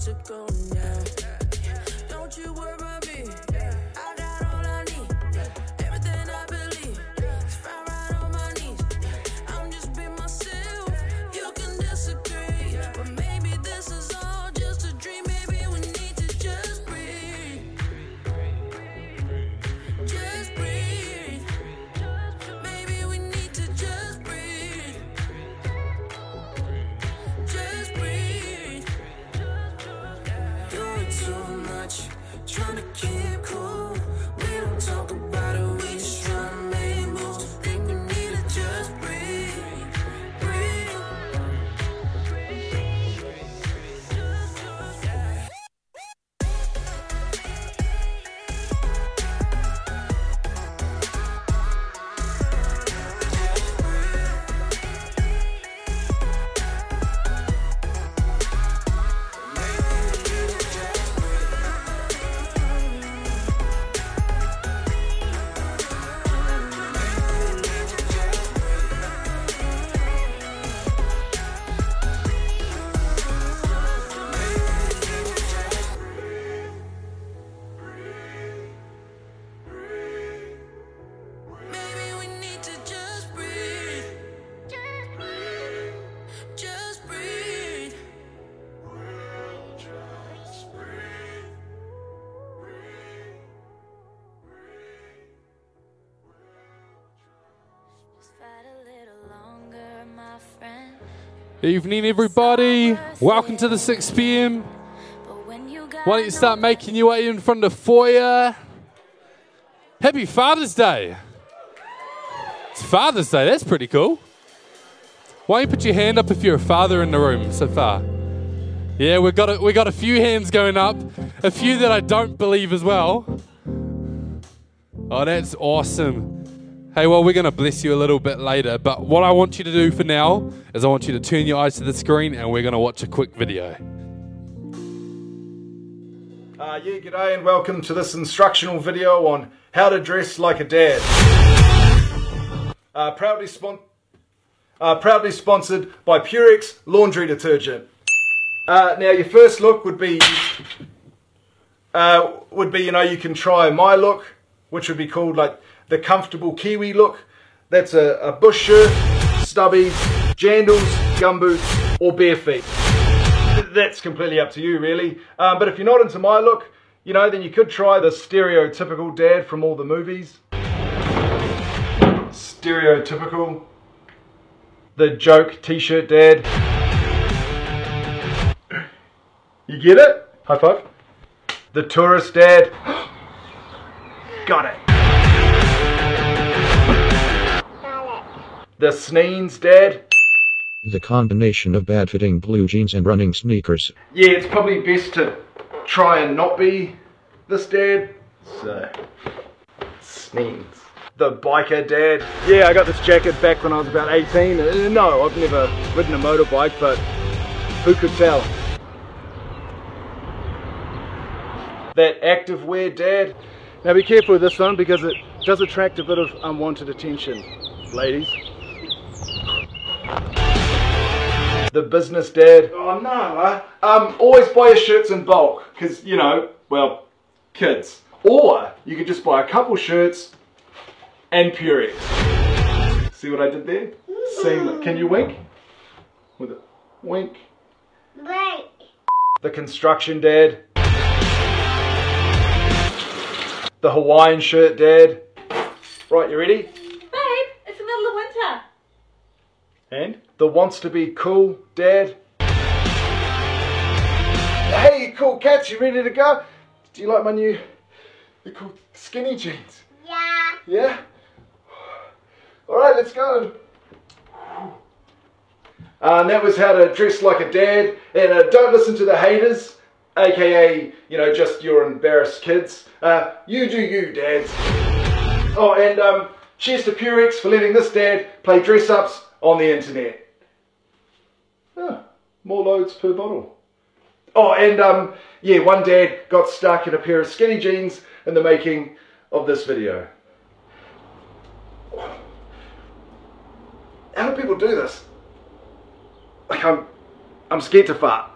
to go now. Don't you worry Evening, everybody. Welcome to the 6 p.m. Why don't you start making your way in from the foyer? Happy Father's Day. It's Father's Day. That's pretty cool. Why don't you put your hand up if you're a father in the room so far? Yeah, we've got a, we got a few hands going up, a few that I don't believe as well. Oh, that's awesome. Hey, well, we're going to bless you a little bit later, but what I want you to do for now is I want you to turn your eyes to the screen and we're going to watch a quick video. Uh, yeah, g'day and welcome to this instructional video on how to dress like a dad. Uh, proudly, spon- uh, proudly sponsored by Purex laundry detergent. Uh, now, your first look would be, uh, would be you know, you can try my look, which would be called like the comfortable Kiwi look. That's a, a bush shirt, stubbies, jandals, gumboots, or bare feet that's completely up to you, really. Um, but if you're not into my look, you know, then you could try the stereotypical dad from all the movies. Stereotypical. The joke t-shirt dad. You get it? High five. The tourist dad. Got it. The sneens dad. The combination of bad fitting blue jeans and running sneakers. yeah, it's probably best to try and not be this dad. So, sneeze. The biker dad. Yeah, I got this jacket back when I was about 18. Uh, no, I've never ridden a motorbike, but who could tell? That active wear dad. Now be careful with this one because it does attract a bit of unwanted attention, ladies. The business dad. Oh no, uh, um, always buy your shirts in bulk because you know, well, kids. Or you could just buy a couple shirts and Purex. See what I did there? Same. Can you wink? With a wink. wink. The construction dad. The Hawaiian shirt dad. Right, you ready? Babe, it's the middle of winter. And the wants to be cool dad. Hey, cool cats, you ready to go? Do you like my new, the cool skinny jeans? Yeah. Yeah? All right, let's go. Uh, and that was how to dress like a dad. And uh, don't listen to the haters, aka, you know, just your embarrassed kids. Uh, you do you, dads. Oh, and um, cheers to Purex for letting this dad play dress ups on the internet. Oh, more loads per bottle. Oh, and um, yeah, one dad got stuck in a pair of skinny jeans in the making of this video. How do people do this? Like I'm, I'm scared to fart.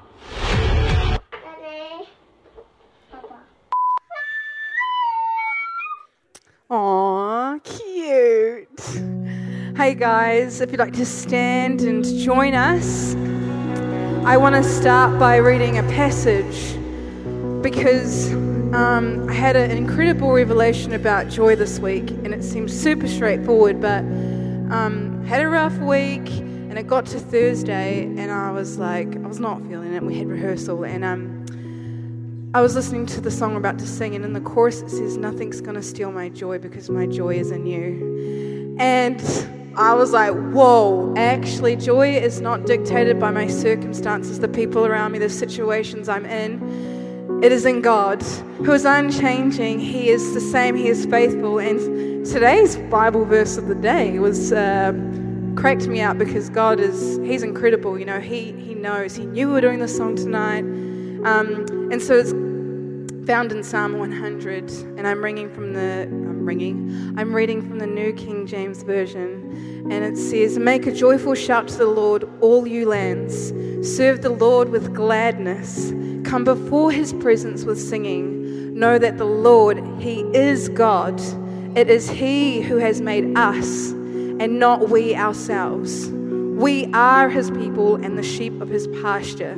Hey guys, if you'd like to stand and join us, I want to start by reading a passage because um, I had an incredible revelation about joy this week, and it seems super straightforward, but um, had a rough week, and it got to Thursday, and I was like, I was not feeling it. We had rehearsal, and um, I was listening to the song we're about to sing, and in the chorus it says, "Nothing's gonna steal my joy because my joy is in you," and I was like, whoa, actually, joy is not dictated by my circumstances, the people around me, the situations I'm in. It is in God, who is unchanging. He is the same, He is faithful. And today's Bible verse of the day was. Uh, cracked me out because God is He's incredible. You know, He He knows. He knew we were doing this song tonight, um, and so it's found in Psalm 100, and I'm reading from the I'm reading I'm reading from the New King James Version, and it says, "Make a joyful shout to the Lord, all you lands. Serve the Lord with gladness. Come before His presence with singing. Know that the Lord He is God. It is He who has made us, and not we ourselves. We are His people and the sheep of His pasture."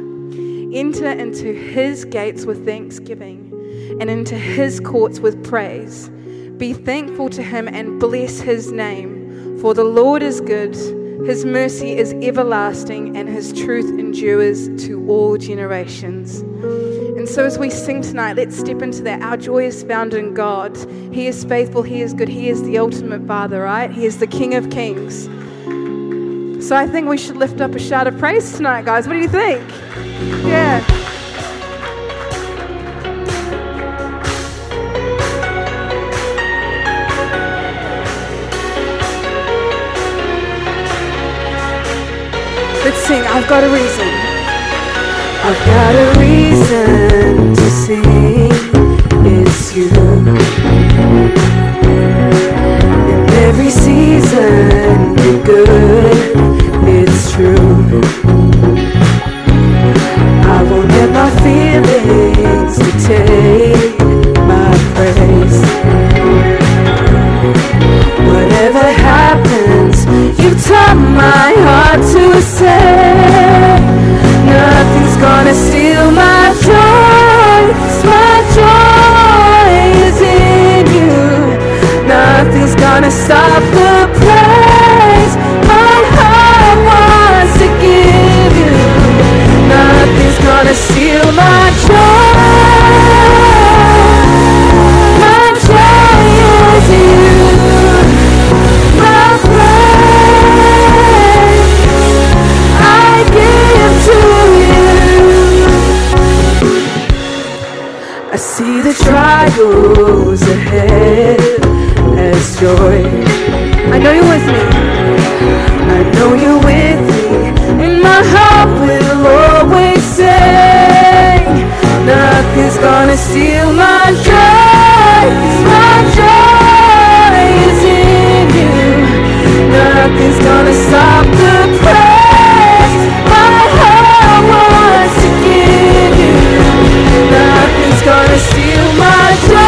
Enter into his gates with thanksgiving and into his courts with praise. Be thankful to him and bless his name, for the Lord is good, his mercy is everlasting, and his truth endures to all generations. And so, as we sing tonight, let's step into that. Our joy is found in God. He is faithful, He is good, He is the ultimate Father, right? He is the King of Kings. So, I think we should lift up a shout of praise tonight, guys. What do you think? Yeah. Sing. I've got a reason. I've got a reason to sing. It's you. In every season, you're good. It's true. I won't let my feelings dictate my praise. Whatever happens, you taught my heart to say gonna stop the praise my heart wants to give you. Nothing's gonna steal my joy. My joy is you. My praise I give to you. I see the trials ahead joy. I know you're with me. I know you're with me, and my heart will always say, Nothing's gonna steal my joy. 'cause my joy is in you. Nothing's gonna stop the praise my heart wants to give you. Nothing's gonna steal my joy.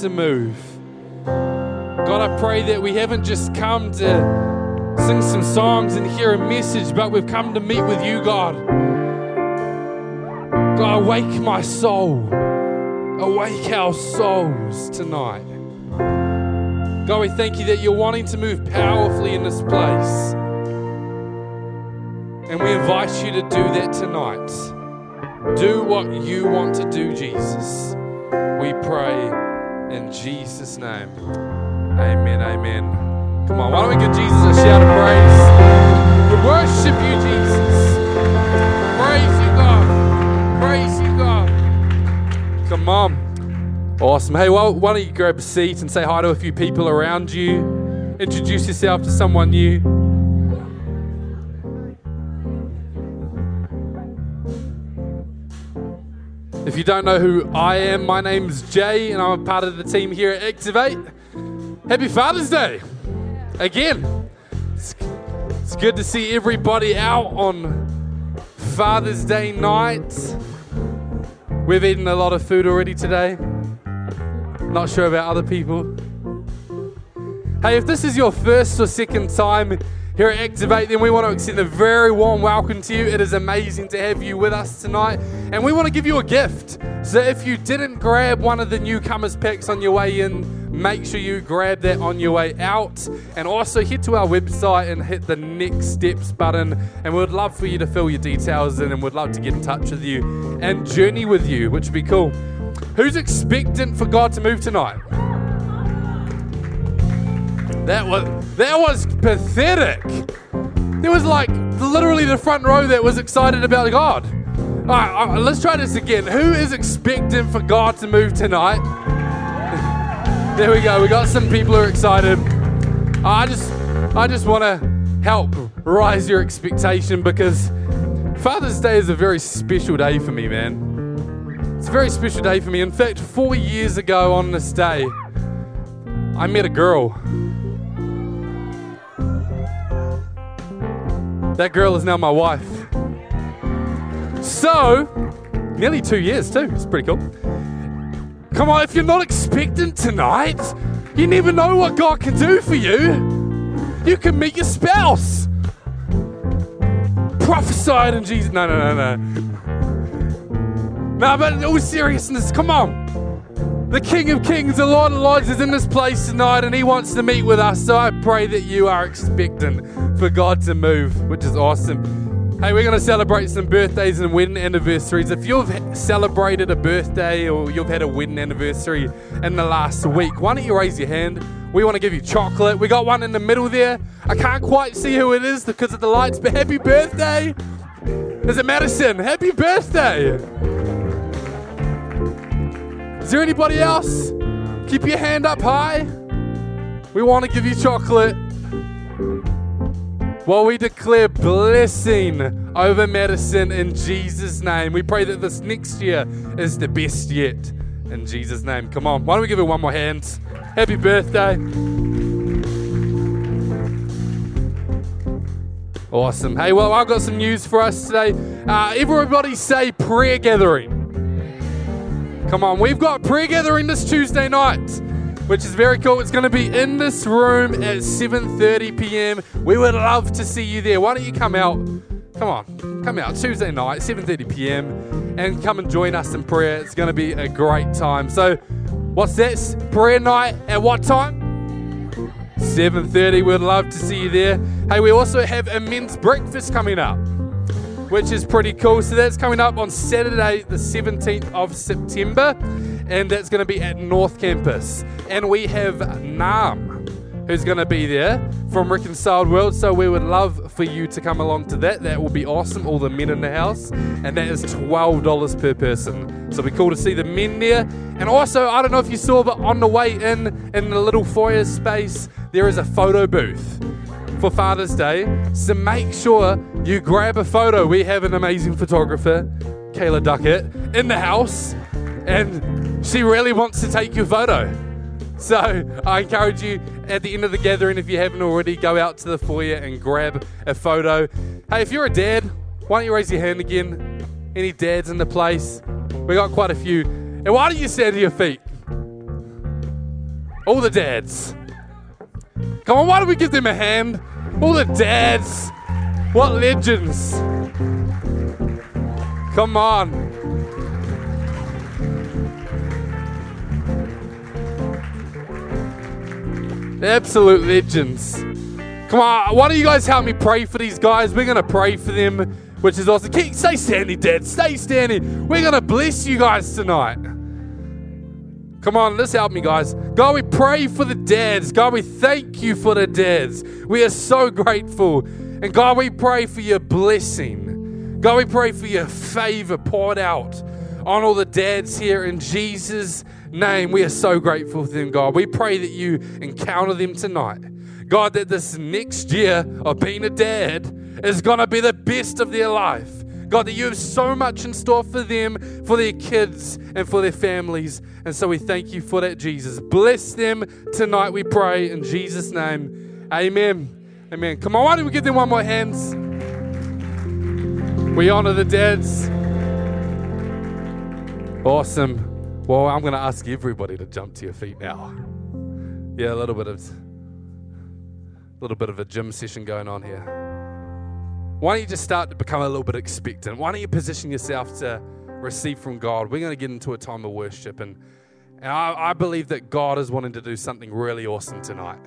to move. God, I pray that we haven't just come to sing some songs and hear a message, but we've come to meet with you, God. God, awake my soul. Awake our souls tonight. God, we thank you that you're wanting to move powerfully in this place. And we invite you to do that tonight. Do what you want to do, Jesus. We pray. Jesus' name. Amen, amen. Come on, why don't we give Jesus a shout of praise? We worship you, Jesus. Praise you, God. Praise you, God. Come on. Awesome. Hey, well, why don't you grab a seat and say hi to a few people around you? Introduce yourself to someone new. You don't know who I am, my name's Jay, and I'm a part of the team here at Activate. Happy Father's Day! Again, it's, it's good to see everybody out on Father's Day night. We've eaten a lot of food already today. Not sure about other people. Hey, if this is your first or second time here at Activate, then we want to extend a very warm welcome to you. It is amazing to have you with us tonight, and we want to give you a gift. So if you didn't grab one of the newcomers packs on your way in, make sure you grab that on your way out. And also head to our website and hit the next steps button. And we would love for you to fill your details in, and we'd love to get in touch with you and journey with you, which would be cool. Who's expectant for God to move tonight? That was that was pathetic. There was like literally the front row that was excited about God. All right, all uh, right, let's try this again. Who is expecting for God to move tonight? there we go. We got some people who are excited. I just I just want to help rise your expectation because Father's Day is a very special day for me, man. It's a very special day for me. In fact, four years ago on this day, I met a girl. That girl is now my wife. So, nearly two years too. It's pretty cool. Come on, if you're not expectant tonight, you never know what God can do for you. You can meet your spouse. Prophesied in Jesus. No, no, no, no. No, but in all seriousness, come on. The King of Kings, the Lord of Lords is in this place tonight and He wants to meet with us. So I pray that you are expectant for God to move, which is awesome. Hey, we're going to celebrate some birthdays and wedding anniversaries. If you've celebrated a birthday or you've had a wedding anniversary in the last week, why don't you raise your hand? We want to give you chocolate. We got one in the middle there. I can't quite see who it is because of the lights, but happy birthday. Is it Madison? Happy birthday. Is there anybody else? Keep your hand up high. We want to give you chocolate. While we declare blessing over Madison in Jesus' name, we pray that this next year is the best yet. In Jesus' name. Come on. Why don't we give her one more hand? Happy birthday. Awesome. Hey, well, I've got some news for us today. Uh, everybody say prayer gathering. Come on, we've got prayer gathering this Tuesday night, which is very cool. It's going to be in this room at 7:30 p.m. We would love to see you there. Why don't you come out? Come on, come out Tuesday night, 7:30 p.m. and come and join us in prayer. It's going to be a great time. So, what's that? Prayer night at what time? 7:30. We'd love to see you there. Hey, we also have a breakfast coming up which is pretty cool. So that's coming up on Saturday, the 17th of September, and that's going to be at North Campus. And we have Nam, who's going to be there from Reconciled World. So we would love for you to come along to that. That will be awesome. All the men in the house, and that is $12 per person. So it'll be cool to see the men there. And also, I don't know if you saw, but on the way in, in the little foyer space, there is a photo booth for Father's Day. So make sure you grab a photo. We have an amazing photographer, Kayla Duckett, in the house, and she really wants to take your photo. So I encourage you at the end of the gathering, if you haven't already, go out to the foyer and grab a photo. Hey, if you're a dad, why don't you raise your hand again? Any dads in the place? We got quite a few. And why don't you stand to your feet? All the dads. Come on, why don't we give them a hand? All the dads. What legends. Come on. Absolute legends. Come on, why don't you guys help me pray for these guys? We're going to pray for them which is awesome. Keep, stay standing, Dad. Stay standing. We're going to bless you guys tonight. Come on, let's help me, guys. God, we pray for the dads. God, we thank you for the dads. We are so grateful. And God, we pray for your blessing. God, we pray for your favor poured out on all the dads here in Jesus' name. We are so grateful for them, God. We pray that you encounter them tonight. God, that this next year of being a dad is going to be the best of their life. God, that you have so much in store for them, for their kids, and for their families. And so we thank you for that, Jesus. Bless them tonight, we pray, in Jesus' name. Amen. Amen. Come on, why don't we give them one more hands? We honor the dads. Awesome. Well, I'm going to ask everybody to jump to your feet now. Yeah, a little bit of a little bit of a gym session going on here. Why don't you just start to become a little bit expectant? Why don't you position yourself to receive from God? We're going to get into a time of worship, and, and I, I believe that God is wanting to do something really awesome tonight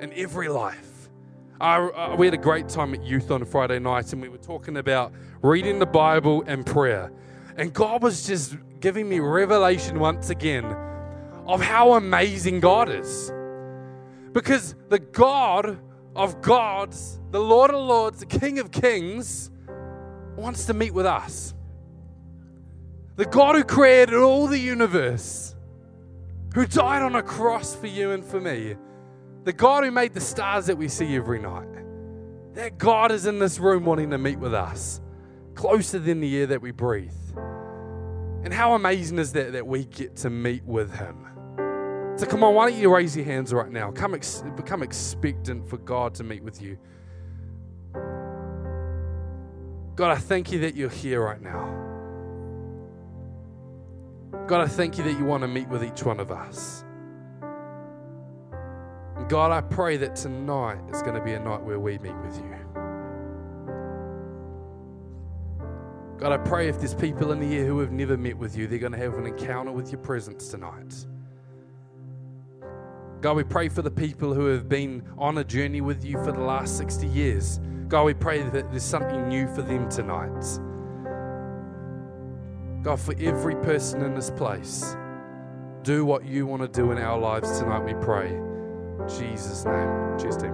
in every life. I, I- we had a great time at youth on Friday night, and we were talking about reading the Bible and prayer. And God was just giving me revelation once again of how amazing God is. Because the God of God, the Lord of lords, the King of kings, wants to meet with us. The God who created all the universe, who died on a cross for you and for me, the God who made the stars that we see every night, that God is in this room wanting to meet with us, closer than the air that we breathe. And how amazing is that that we get to meet with Him? So come on, why don't you raise your hands right now? Come ex- become expectant for God to meet with you. God, I thank you that you're here right now. God, I thank you that you want to meet with each one of us. God, I pray that tonight is going to be a night where we meet with you. God, I pray if there's people in the air who have never met with you, they're going to have an encounter with your presence tonight. God, we pray for the people who have been on a journey with you for the last 60 years. God, we pray that there's something new for them tonight. God, for every person in this place, do what you want to do in our lives tonight, we pray. In Jesus' name. Cheers, team.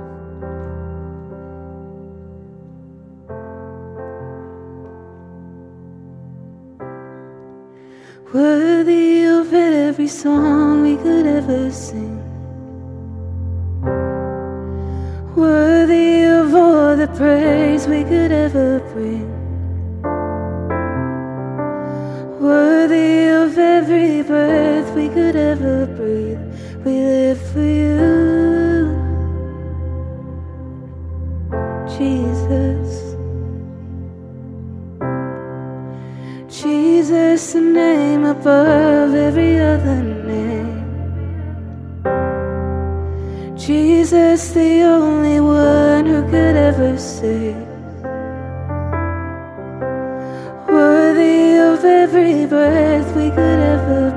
Worthy of every song we could ever sing. Worthy of all the praise we could ever bring. Worthy of every breath we could ever breathe. We live for you, Jesus. Jesus, the name above every other name. Jesus, the only could ever save. Worthy of every breath we could ever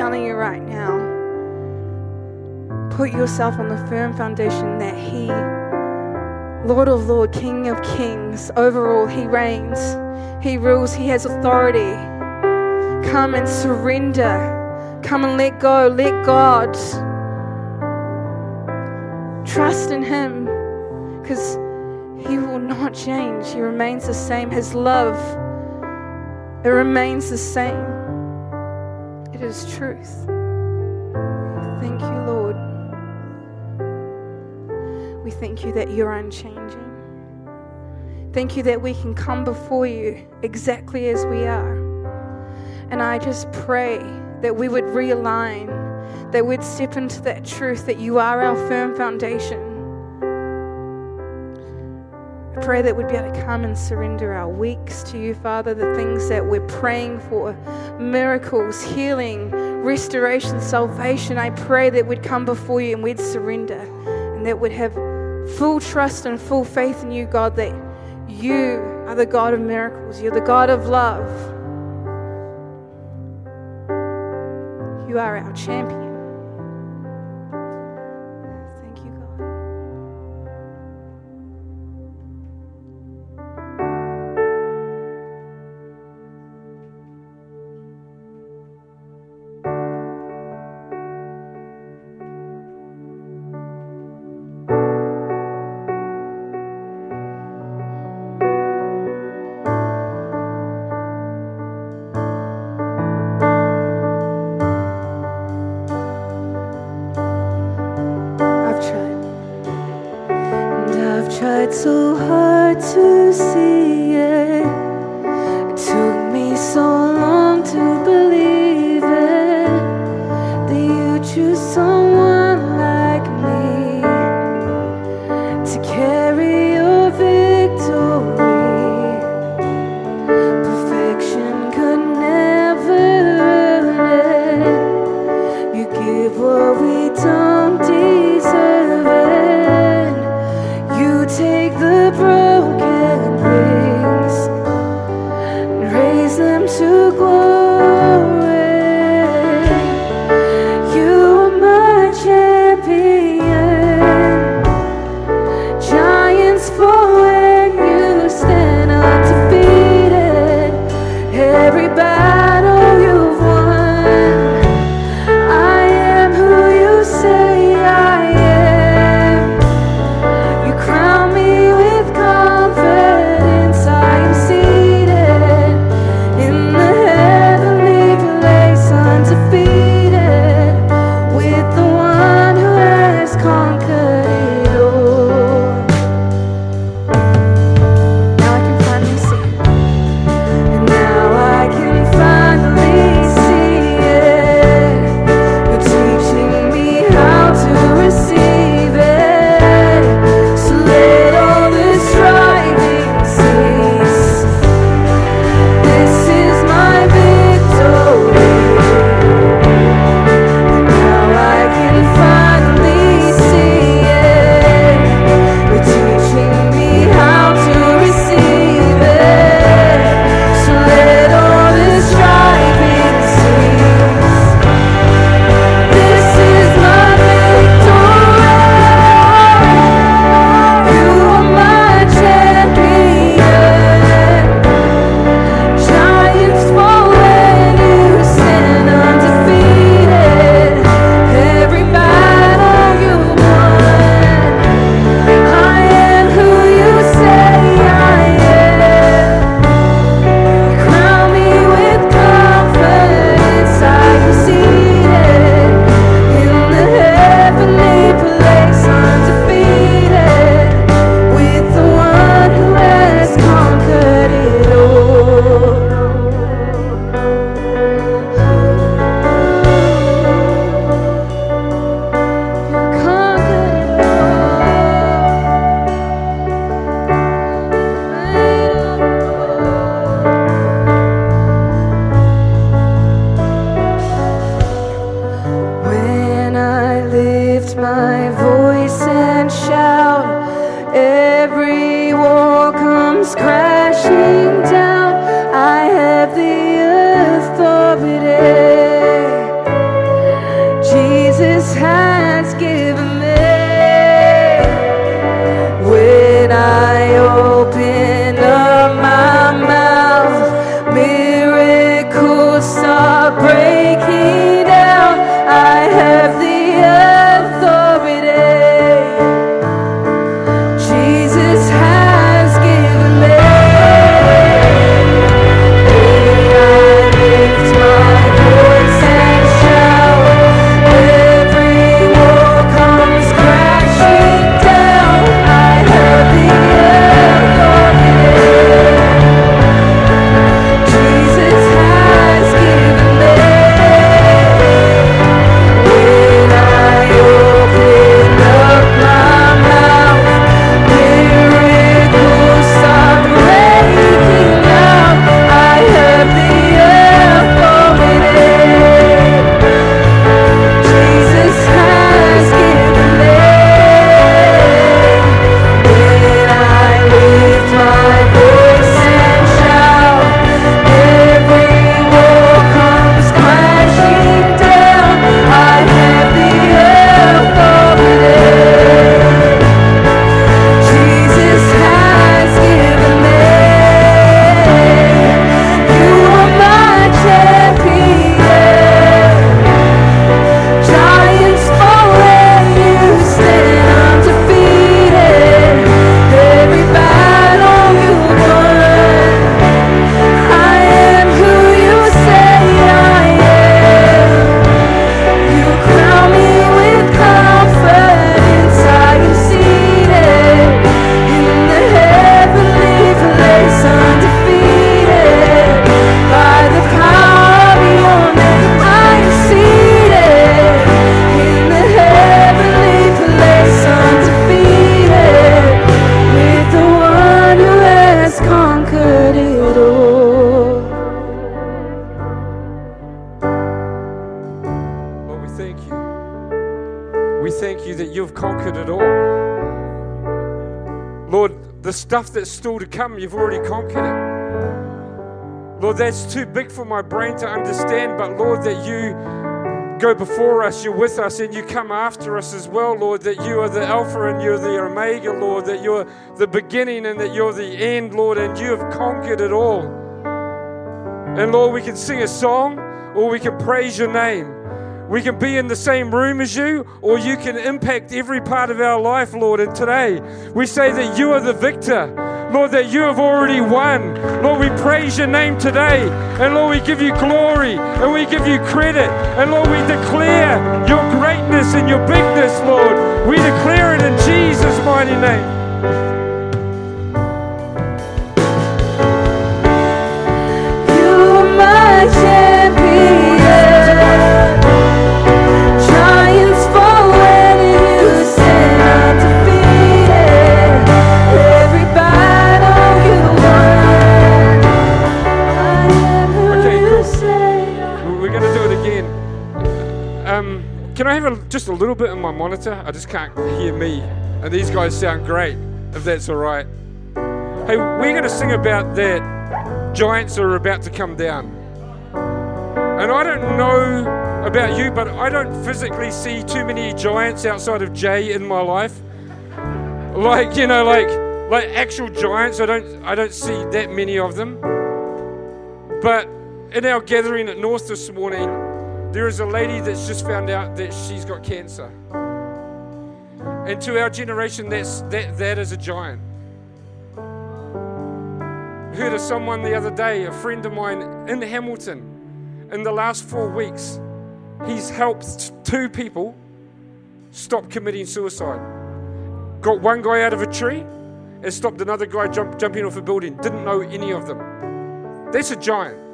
telling you right now, put yourself on the firm foundation that He, Lord of Lord, King of Kings, over all, He reigns, He rules, He has authority. Come and surrender. Come and let go. Let God. Trust in Him because He will not change. He remains the same. His love, it remains the same. you're unchanging. Thank you that we can come before you exactly as we are. And I just pray that we would realign, that we'd step into that truth that you are our firm foundation. I pray that we'd be able to come and surrender our weeks to you, Father, the things that we're praying for miracles, healing, restoration, salvation. I pray that we'd come before you and we'd surrender and that we'd have full trust and full faith in you, God, that you are the God of miracles, you're the God of love. You are our champion. Stuff that's still to come, you've already conquered it. Lord, that's too big for my brain to understand, but Lord, that you go before us, you're with us, and you come after us as well, Lord, that you are the Alpha and you're the Omega, Lord, that you're the beginning and that you're the end, Lord, and you have conquered it all. And Lord, we can sing a song or we can praise your name. We can be in the same room as you, or you can impact every part of our life, Lord. And today, we say that you are the victor. Lord, that you have already won. Lord, we praise your name today. And Lord, we give you glory and we give you credit. And Lord, we declare your greatness and your bigness, Lord. We declare it in Jesus' mighty name. You are my can I have a, just a little bit on my monitor? I just can't hear me. And these guys sound great, if that's all right. Hey, we're going to sing about that giants are about to come down. And I don't know about you, but I don't physically see too many giants outside of Jay in my life. Like, you know, like like actual giants, I don't I don't see that many of them. But in our gathering at North this morning, there is a lady that's just found out that she's got cancer. And to our generation, that's, that, that is a giant. I Heard of someone the other day, a friend of mine in Hamilton, in the last four weeks, he's helped two people stop committing suicide. Got one guy out of a tree and stopped another guy jump, jumping off a building. Didn't know any of them. That's a giant.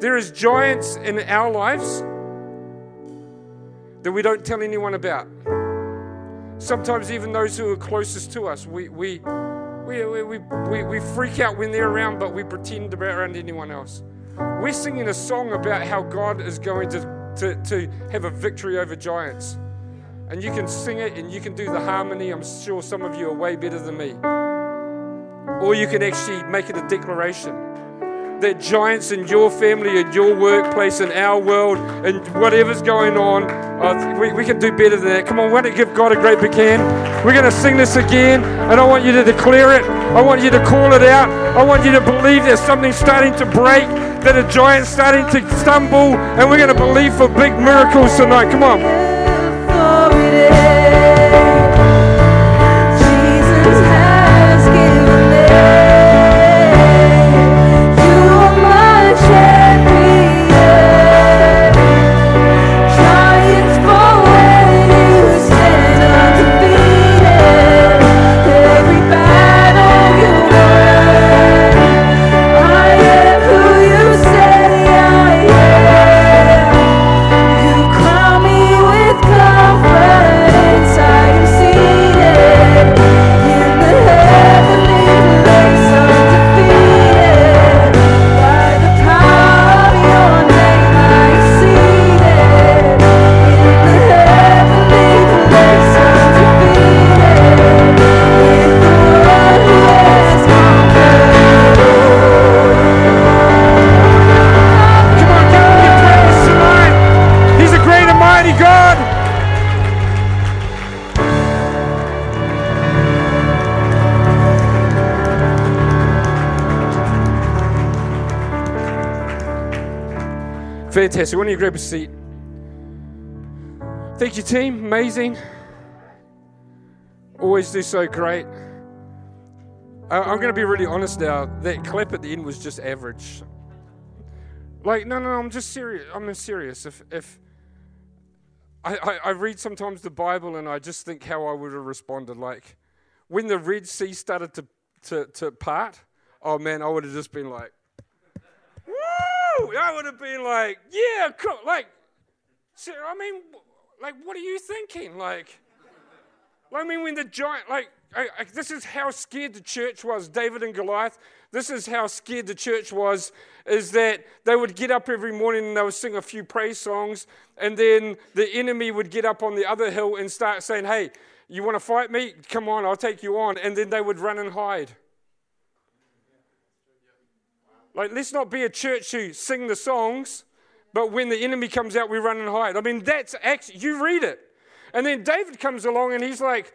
There is giants in our lives that we don't tell anyone about. Sometimes even those who are closest to us, we, we, we, we, we, we, freak out when they're around, but we pretend to be around anyone else. We're singing a song about how God is going to, to, to have a victory over giants. And you can sing it and you can do the harmony. I'm sure some of you are way better than me. Or you can actually make it a declaration that giants in your family, in your workplace, in our world, and whatever's going on, uh, we, we can do better than that. Come on, why don't give God a great big hand? We're going to sing this again, and I want you to declare it. I want you to call it out. I want you to believe there's something starting to break, that a giant's starting to stumble, and we're going to believe for big miracles tonight. Come on. Fantastic. Why don't you grab a seat? Thank you, team. Amazing. Always do so great. I'm going to be really honest now. That clap at the end was just average. Like, no, no, no, I'm just serious. I'm serious. If, if I, I, I read sometimes the Bible and I just think how I would have responded. Like, when the Red Sea started to, to, to part, oh man, I would have just been like, I would have been like, yeah, cool. Like, ser- I mean, like, what are you thinking? Like, I mean, when the giant, like, I, I, this is how scared the church was, David and Goliath. This is how scared the church was, is that they would get up every morning and they would sing a few praise songs, and then the enemy would get up on the other hill and start saying, Hey, you want to fight me? Come on, I'll take you on. And then they would run and hide. Like, let's not be a church who sing the songs, but when the enemy comes out, we run and hide. I mean, that's actually, you read it. And then David comes along and he's like,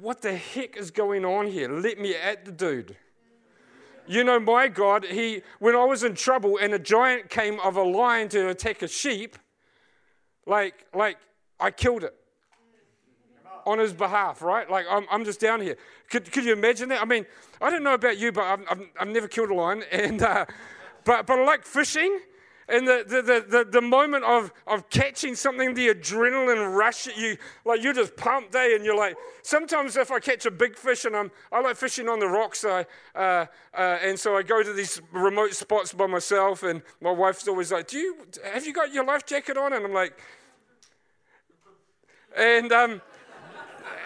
What the heck is going on here? Let me at the dude. You know, my God, he, when I was in trouble and a giant came of a lion to attack a sheep, like, like I killed it on his behalf, right? Like, I'm, I'm just down here. Could, could you imagine that? I mean, I don't know about you, but I've, I've, I've never killed a lion, and, uh, but, but I like fishing. And the, the, the, the, the moment of, of catching something, the adrenaline rush at you, like you're just pumped, eh? And you're like, sometimes if I catch a big fish, and I'm, I like fishing on the rocks, so, uh, uh, and so I go to these remote spots by myself, and my wife's always like, Do you, have you got your life jacket on? And I'm like, and, um,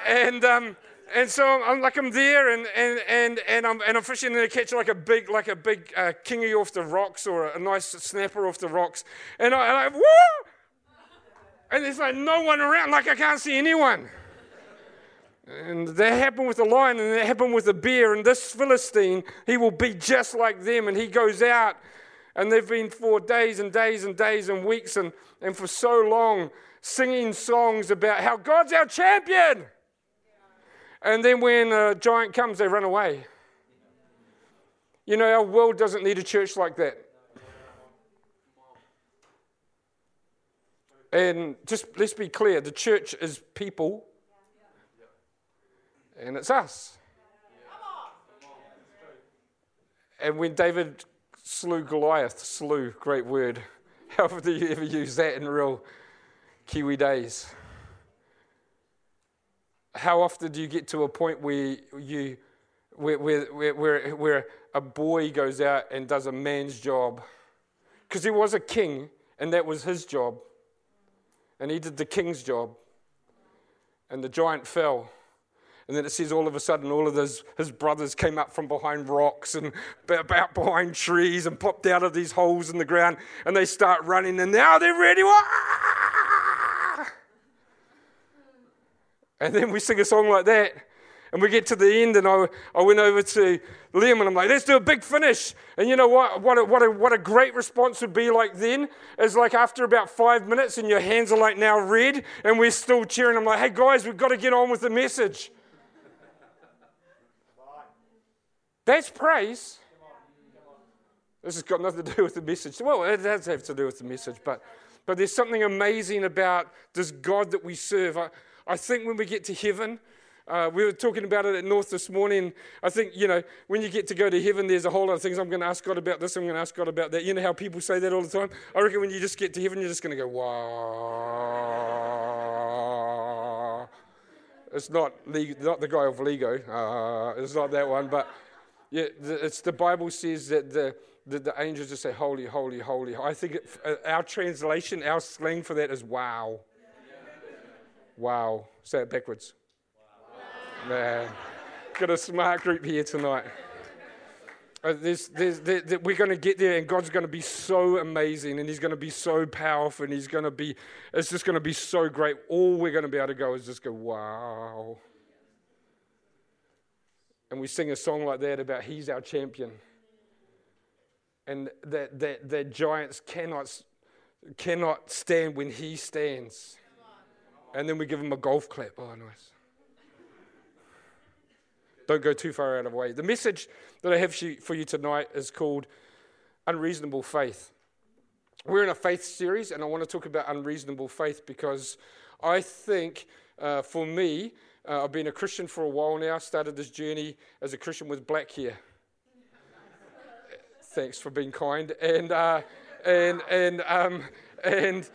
and, um, and so I'm, like I'm there and, and, and, and, I'm, and I'm fishing and I catch like a big like a big uh, kingy off the rocks or a, nice snapper off the rocks. And I, I woo and there's like no one around like I can't see anyone. And that happened with the lion and that happened with the bear. And this Philistine he will be just like them. And he goes out and they've been for days and days and days and weeks and, and for so long singing songs about how God's our champion. And then when a giant comes, they run away. You know, our world doesn't need a church like that. And just let's be clear the church is people, and it's us. And when David slew Goliath, slew, great word. However, do you ever use that in real Kiwi days? how often do you get to a point where you where, where, where, where a boy goes out and does a man's job? Because he was a king and that was his job. And he did the king's job. And the giant fell. And then it says all of a sudden all of his, his brothers came up from behind rocks and about behind trees and popped out of these holes in the ground and they start running and now they're ready And then we sing a song like that. And we get to the end, and I, I went over to Liam and I'm like, let's do a big finish. And you know what? What a, what, a, what a great response would be like then is like after about five minutes, and your hands are like now red, and we're still cheering. I'm like, hey guys, we've got to get on with the message. That's praise. This has got nothing to do with the message. Well, it does have to do with the message, but, but there's something amazing about this God that we serve. I, I think when we get to heaven, uh, we were talking about it at North this morning. I think, you know, when you get to go to heaven, there's a whole lot of things. I'm going to ask God about this, I'm going to ask God about that. You know how people say that all the time? I reckon when you just get to heaven, you're just going to go, wow. It's not, not the guy of Lego. Uh, it's not that one. But yeah, it's the Bible says that the, the, the angels just say, holy, holy, holy. I think it, uh, our translation, our slang for that is wow. Wow. Say it backwards. Wow. Man, got a smart group here tonight. Uh, there's, there's, there, there, we're going to get there, and God's going to be so amazing, and He's going to be so powerful, and He's going to be, it's just going to be so great. All we're going to be able to go is just go, wow. And we sing a song like that about He's our champion. And that, that, that giants cannot, cannot stand when He stands. And then we give them a golf clap. Oh, nice. Don't go too far out of the way. The message that I have for you tonight is called Unreasonable Faith. We're in a faith series, and I want to talk about unreasonable faith because I think uh, for me, uh, I've been a Christian for a while now, started this journey as a Christian with black hair. Thanks for being kind. And, uh, and, and, um, and,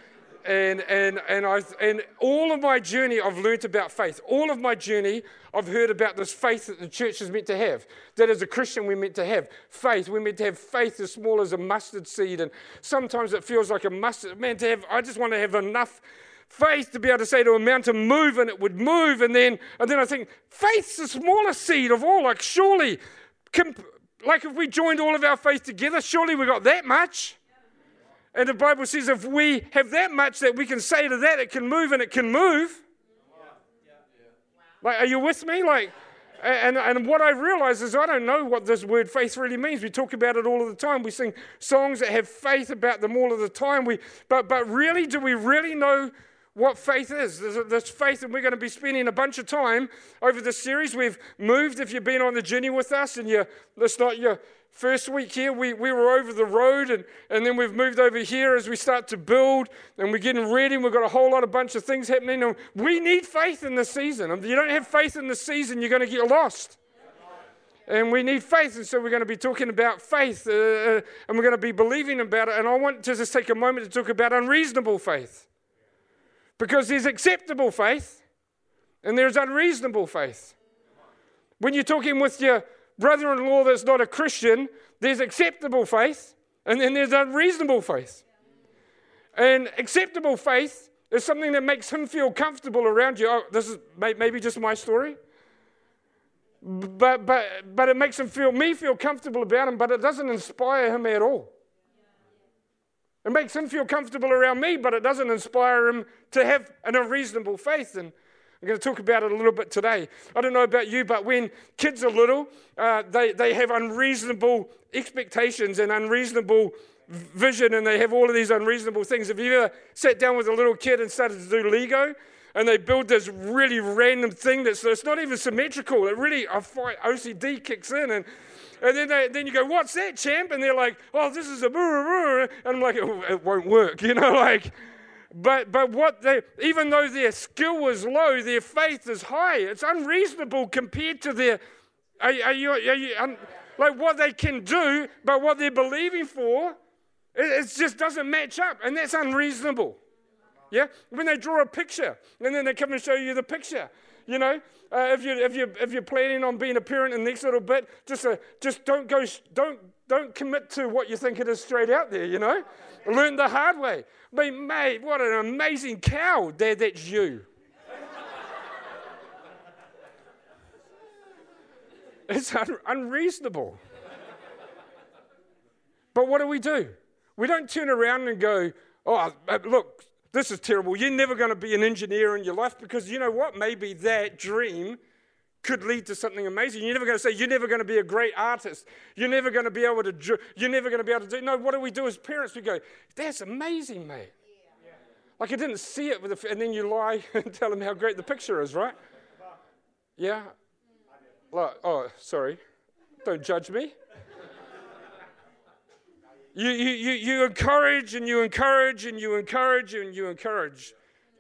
and, and, and, I, and all of my journey, I've learnt about faith. All of my journey, I've heard about this faith that the church is meant to have. That as a Christian, we're meant to have faith. We're meant to have faith as small as a mustard seed. And sometimes it feels like a mustard. Man, to have, I just want to have enough faith to be able to say to a mountain, move, and it would move. And then, and then I think, faith's the smallest seed of all. Like, surely, comp- like if we joined all of our faith together, surely we got that much. And the Bible says if we have that much that we can say to that, it can move and it can move. Like, are you with me? Like, and, and what I realize is I don't know what this word faith really means. We talk about it all of the time. We sing songs that have faith about them all of the time. We, but, but really, do we really know what faith is? There's, there's faith, and we're going to be spending a bunch of time over this series. We've moved, if you've been on the journey with us, and you're, it's not your first week here, we, we were over the road, and, and then we've moved over here as we start to build, and we're getting ready, and we've got a whole lot of bunch of things happening. And we need faith in this season. If you don't have faith in this season, you're going to get lost. And we need faith, and so we're going to be talking about faith, uh, uh, and we're going to be believing about it. And I want to just take a moment to talk about unreasonable faith. Because there's acceptable faith, and there's unreasonable faith. When you're talking with your brother in law that's not a Christian, there's acceptable faith and then there's unreasonable faith. And acceptable faith is something that makes him feel comfortable around you. Oh, this is maybe just my story. But, but, but it makes him feel, me feel comfortable about him, but it doesn't inspire him at all. It makes him feel comfortable around me, but it doesn't inspire him to have an unreasonable faith. And I'm going to talk about it a little bit today. I don't know about you, but when kids are little, uh, they, they have unreasonable expectations and unreasonable vision, and they have all of these unreasonable things. Have you ever sat down with a little kid and started to do Lego? And they build this really random thing that's it's not even symmetrical. It really, OCD kicks in. And, and then, they, then you go, What's that, champ? And they're like, Oh, this is a. Boo," and I'm like, oh, It won't work. You know, like. But, but what they, even though their skill was low, their faith is high. It's unreasonable compared to their, are, are you, are you, um, like what they can do, but what they're believing for, it, it just doesn't match up. And that's unreasonable. Yeah? When they draw a picture and then they come and show you the picture. You know, uh, if, you, if, you, if you're planning on being a parent in the next little bit, just, uh, just don't, go, don't, don't commit to what you think it is straight out there, you know? Learn the hard way. But mate, what an amazing cow. Dad, that's you. it's un- unreasonable. But what do we do? We don't turn around and go, oh, uh, look, this is terrible. You're never going to be an engineer in your life because you know what? Maybe that dream could lead to something amazing. You're never going to say, You're never going to be a great artist. You're never going to be able to, you're never going to be able to do. No, what do we do as parents? We go, That's amazing, mate. Yeah. Like I didn't see it, with the, and then you lie and tell them how great the picture is, right? Yeah? Like, oh, sorry. Don't judge me. You, you, you, you encourage and you encourage and you encourage and you encourage.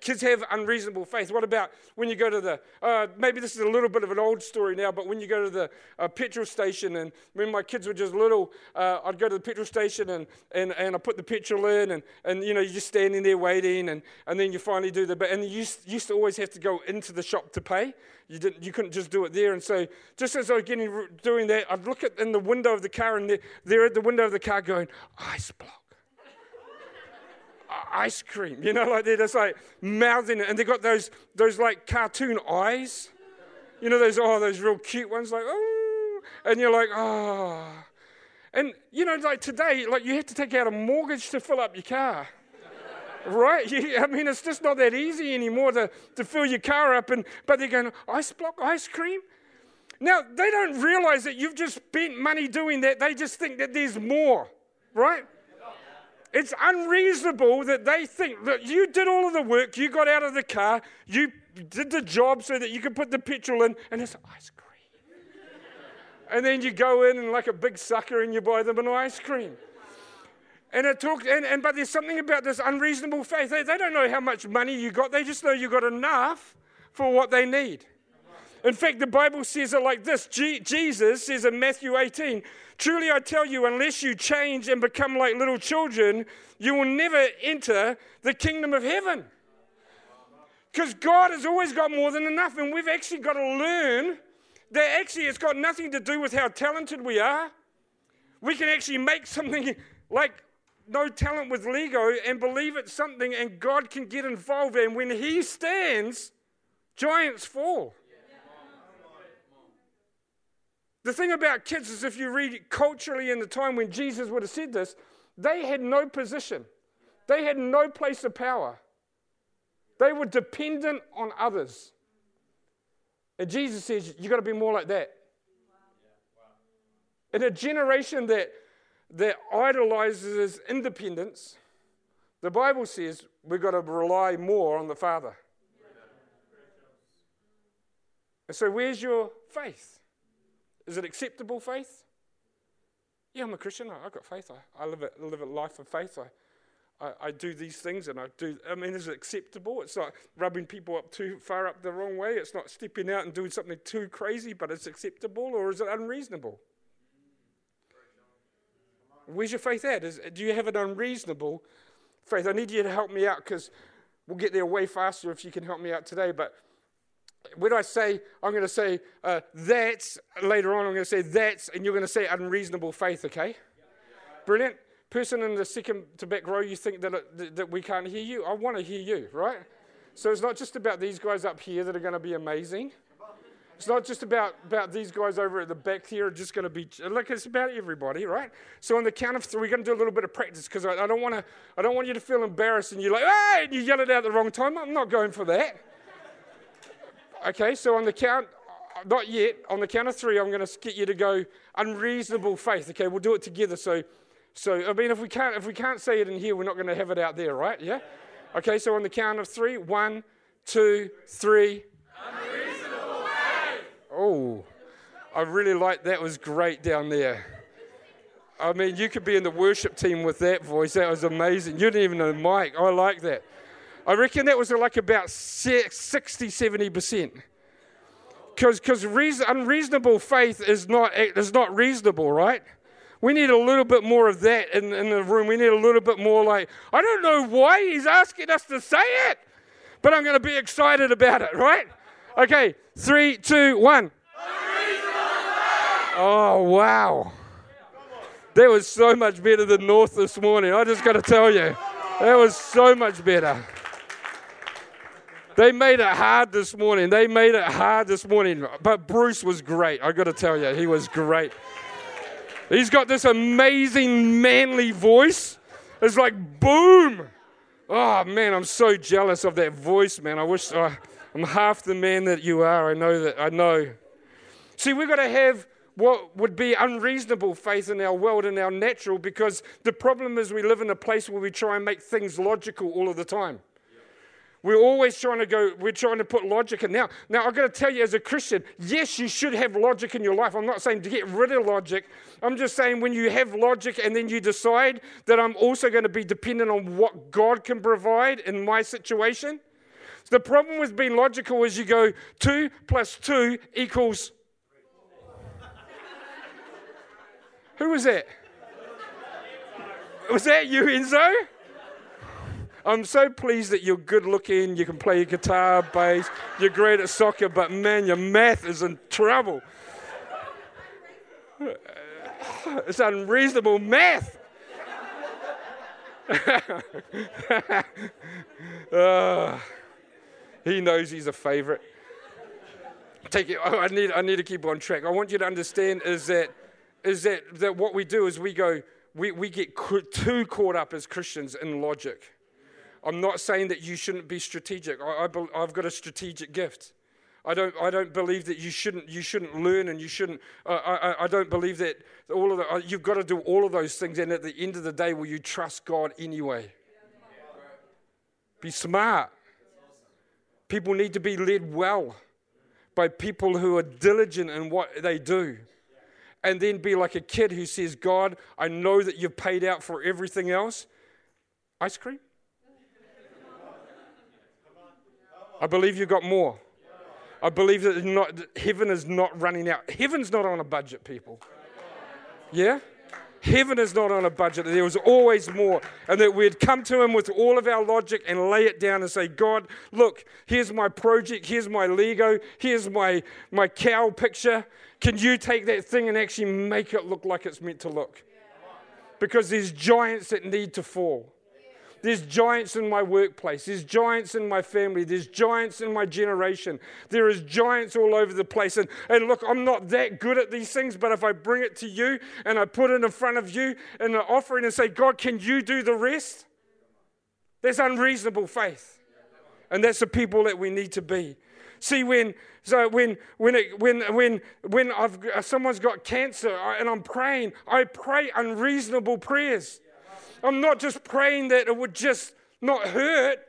Kids have unreasonable faith. What about when you go to the, uh, maybe this is a little bit of an old story now, but when you go to the uh, petrol station, and when my kids were just little, uh, I'd go to the petrol station and, and, and I put the petrol in, and, and you know, you're just standing there waiting, and, and then you finally do the, and you used, used to always have to go into the shop to pay. You, didn't, you couldn't just do it there. And so, just as I was getting, doing that, I'd look at in the window of the car, and they're, they're at the window of the car going, ice block ice cream, you know, like they're just like mouthing it, and they got those those like cartoon eyes, you know, those oh those real cute ones, like oh, and you're like oh, and you know, like today, like you have to take out a mortgage to fill up your car. right? I mean, it's just not that easy anymore to, to fill your car up. And but they're going ice block ice cream. Now they don't realize that you've just spent money doing that. They just think that there's more, right? It's unreasonable that they think that you did all of the work, you got out of the car, you did the job so that you could put the petrol in, and it's ice cream. and then you go in and like a big sucker and you buy them an ice cream. And it talks, and, and but there's something about this unreasonable faith. They, they don't know how much money you got, they just know you got enough for what they need. In fact, the Bible says it like this Jesus says in Matthew 18, Truly I tell you, unless you change and become like little children, you will never enter the kingdom of heaven. Because God has always got more than enough, and we've actually got to learn that actually it's got nothing to do with how talented we are. We can actually make something like no talent with Lego and believe it's something, and God can get involved. And when He stands, giants fall. The thing about kids is, if you read culturally in the time when Jesus would have said this, they had no position, they had no place of power. They were dependent on others. And Jesus says, You've got to be more like that. In a generation that, that idolizes independence, the Bible says we've got to rely more on the Father. And so, where's your faith? Is it acceptable faith? Yeah, I'm a Christian. I- I've got faith. I, I live, a, live a life of faith. I, I, do these things and I do. I mean, is it acceptable? It's not rubbing people up too far up the wrong way. It's not stepping out and doing something too crazy, but it's acceptable, or is it unreasonable? Where's your faith at? Is, do you have an unreasonable faith? I need you to help me out because we'll get there way faster if you can help me out today. But when I say, I'm going to say uh, that's, later on, I'm going to say that's, and you're going to say unreasonable faith, okay? Brilliant. Person in the second to back row, you think that, it, that we can't hear you? I want to hear you, right? So it's not just about these guys up here that are going to be amazing. It's not just about, about these guys over at the back here are just going to be look. It's about everybody, right? So on the count of three, we're going to do a little bit of practice because I, I don't want to. I don't want you to feel embarrassed and you're like, hey, and you yell it out the wrong time. I'm not going for that. Okay, so on the count, uh, not yet. On the count of three, I'm going to get you to go unreasonable faith. Okay, we'll do it together. So, so I mean, if we can't, if we can't say it in here, we're not going to have it out there, right? Yeah. Okay, so on the count of three, one, two, three. Oh, I really like that. Was great down there. I mean, you could be in the worship team with that voice. That was amazing. You didn't even know Mike. I like that. I reckon that was like about 60, 70%. Because reason, unreasonable faith is not, is not reasonable, right? We need a little bit more of that in, in the room. We need a little bit more like, I don't know why he's asking us to say it, but I'm going to be excited about it, right? Okay, three, two, one. Oh, wow. That was so much better than North this morning. I just got to tell you, that was so much better. They made it hard this morning. They made it hard this morning. But Bruce was great. I got to tell you, he was great. He's got this amazing manly voice. It's like boom. Oh man, I'm so jealous of that voice, man. I wish uh, I'm half the man that you are. I know that. I know. See, we've got to have what would be unreasonable faith in our world and our natural because the problem is we live in a place where we try and make things logical all of the time. We're always trying to go, we're trying to put logic in. Now, now I've got to tell you as a Christian, yes, you should have logic in your life. I'm not saying to get rid of logic. I'm just saying when you have logic and then you decide that I'm also going to be dependent on what God can provide in my situation. The problem with being logical is you go two plus two equals. Who was that? Was that you, Enzo? I'm so pleased that you're good looking, you can play guitar, bass, you're great at soccer, but man, your math is in trouble. It's unreasonable math. uh, he knows he's a favorite. Take it. Oh, I need. I need to keep on track. I want you to understand is that is that that what we do is we go. We, we get too caught up as Christians in logic. I'm not saying that you shouldn't be strategic. I, I, have got a strategic gift. I don't, I don't believe that you shouldn't, you shouldn't learn and you shouldn't, uh, I, I don't believe that all of the, uh, you've got to do all of those things. And at the end of the day, will you trust God anyway? Be smart. People need to be led well by people who are diligent in what they do. And then be like a kid who says, God, I know that you've paid out for everything else. Ice cream? I believe you've got more. I believe that not, heaven is not running out. Heaven's not on a budget, people. Yeah? Heaven is not on a budget. There was always more. And that we'd come to Him with all of our logic and lay it down and say, God, look, here's my project, here's my Lego, here's my, my cow picture. Can you take that thing and actually make it look like it's meant to look? because there's giants that need to fall. There's giants in my workplace. There's giants in my family. There's giants in my generation. There is giants all over the place. And, and look, I'm not that good at these things, but if I bring it to you and I put it in front of you in an offering and say, God, can you do the rest? That's unreasonable faith. And that's the people that we need to be. See, when so when when it, when when when I've someone's got cancer and I'm praying, I pray unreasonable prayers. I'm not just praying that it would just not hurt.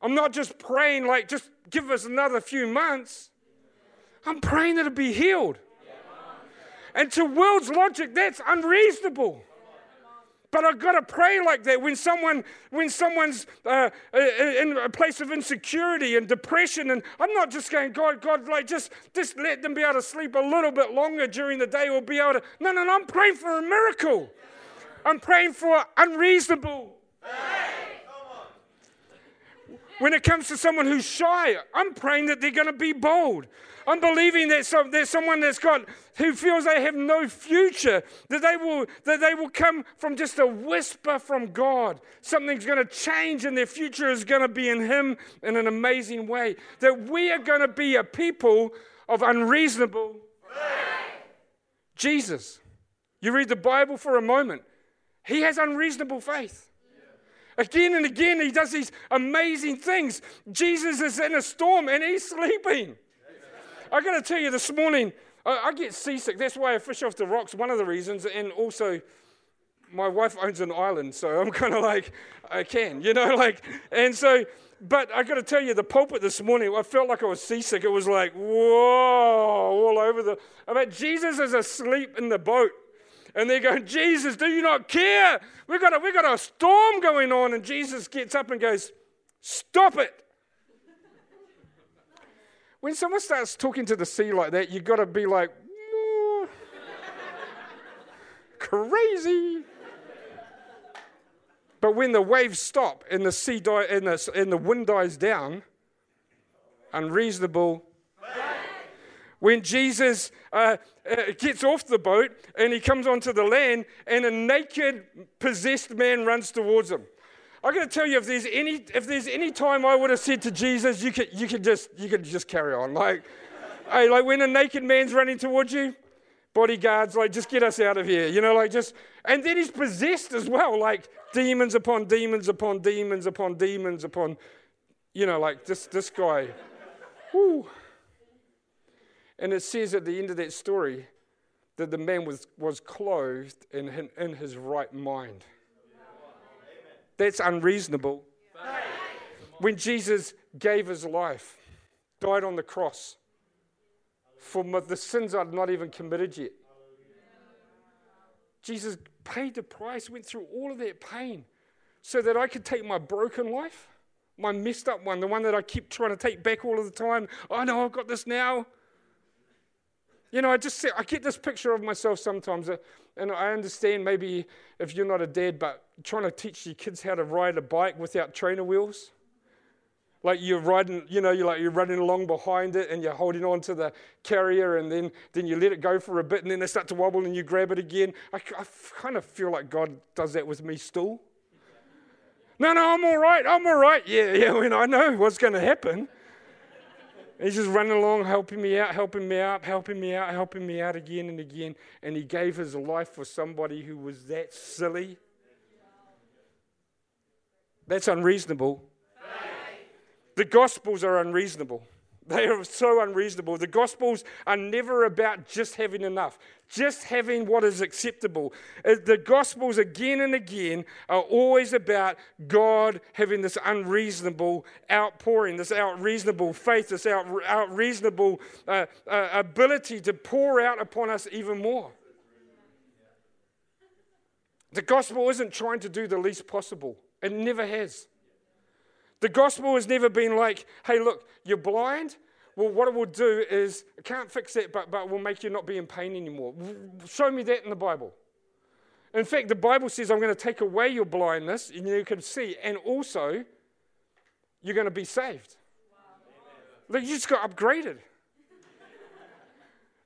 I'm not just praying like just give us another few months. I'm praying that it'll be healed. And to world's logic, that's unreasonable. But I've got to pray like that when someone when someone's uh, in a place of insecurity and depression, and I'm not just going, God, God, like just just let them be able to sleep a little bit longer during the day, or be able to. No, no, no. I'm praying for a miracle. I'm praying for unreasonable. When it comes to someone who's shy, I'm praying that they're going to be bold. I'm believing that some, there's someone that's got who feels they have no future, that they will that they will come from just a whisper from God. Something's going to change, and their future is going to be in Him in an amazing way. That we are going to be a people of unreasonable. Jesus, you read the Bible for a moment. He has unreasonable faith. Again and again, he does these amazing things. Jesus is in a storm and he's sleeping. I got to tell you, this morning, I, I get seasick. That's why I fish off the rocks, one of the reasons. And also, my wife owns an island, so I'm kind of like, I can, you know, like, and so, but I got to tell you, the pulpit this morning, I felt like I was seasick. It was like, whoa, all over the. I mean, Jesus is asleep in the boat. And they're going, Jesus, do you not care? We've got, a, we've got a storm going on. And Jesus gets up and goes, Stop it. When someone starts talking to the sea like that, you've got to be like, crazy. But when the waves stop and the sea die, and the, and the wind dies down, unreasonable. When Jesus uh, uh, gets off the boat and he comes onto the land, and a naked, possessed man runs towards him. I got to tell you, if there's any, if there's any time I would have said to Jesus, you could, you could just, you could just carry on. Like, hey, like when a naked man's running towards you, bodyguards, like, just get us out of here. You know, like just, and then he's possessed as well, like demons upon demons upon demons upon demons upon, you know, like this, this guy. And it says at the end of that story that the man was, was clothed in, in his right mind. That's unreasonable. When Jesus gave his life, died on the cross for the sins I'd not even committed yet. Jesus paid the price, went through all of that pain so that I could take my broken life, my messed up one, the one that I keep trying to take back all of the time. I know I've got this now. You know, I just see, I get this picture of myself sometimes, uh, and I understand maybe if you're not a dad, but trying to teach your kids how to ride a bike without trainer wheels. Like you're riding, you know, you're like you're running along behind it and you're holding on to the carrier and then, then you let it go for a bit and then they start to wobble and you grab it again. I, I kind of feel like God does that with me still. No, no, I'm all right. I'm all right. Yeah, yeah, when I know what's going to happen. He's just running along, helping me out, helping me out, helping me out, helping me out again and again. And he gave his life for somebody who was that silly. That's unreasonable. The Gospels are unreasonable. They are so unreasonable. The Gospels are never about just having enough, just having what is acceptable. Uh, The Gospels, again and again, are always about God having this unreasonable outpouring, this unreasonable faith, this out, unreasonable uh, uh, ability to pour out upon us even more. The Gospel isn't trying to do the least possible, it never has. The gospel has never been like, hey, look, you're blind. Well, what it will do is, I can't fix it, but, but will make you not be in pain anymore. Show me that in the Bible. In fact, the Bible says, I'm going to take away your blindness and you can see, and also, you're going to be saved. Look, you just got upgraded.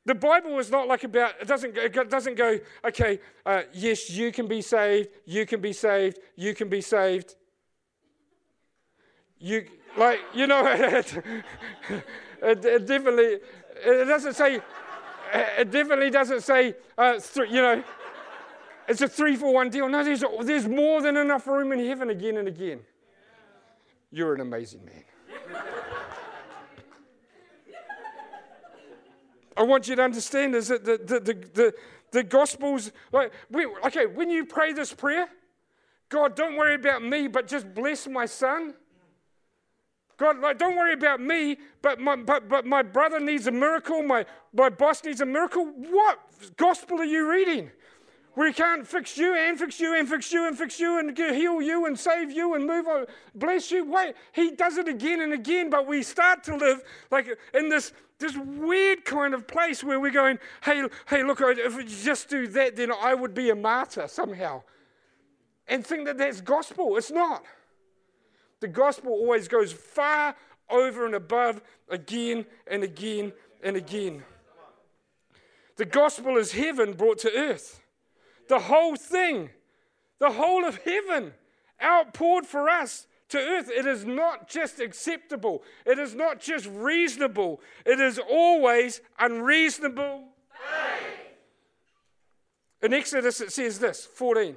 The Bible is not like about, it doesn't, go- it doesn't go, okay, uh, yes, you can be saved, you can be saved, you can be saved. You, like, you know, it, it, it definitely, it doesn't say, it definitely doesn't say, uh, three, you know, it's a three for one deal. No, there's, there's more than enough room in heaven again and again. You're an amazing man. I want you to understand is that the, the, the, the, the Gospels, like, we, okay, when you pray this prayer, God, don't worry about me, but just bless my son. God, like, don't worry about me, but my, but, but my brother needs a miracle, my, my boss needs a miracle. What gospel are you reading? Where he can't fix you and fix you and fix you and fix you and heal you and save you and move on, bless you. Wait, he does it again and again, but we start to live like in this, this weird kind of place where we're going, hey, hey, look, if we just do that, then I would be a martyr somehow. And think that that's gospel. It's not. The gospel always goes far over and above again and again and again. The gospel is heaven brought to earth. The whole thing, the whole of heaven outpoured for us to earth. It is not just acceptable, it is not just reasonable, it is always unreasonable. In Exodus, it says this 14.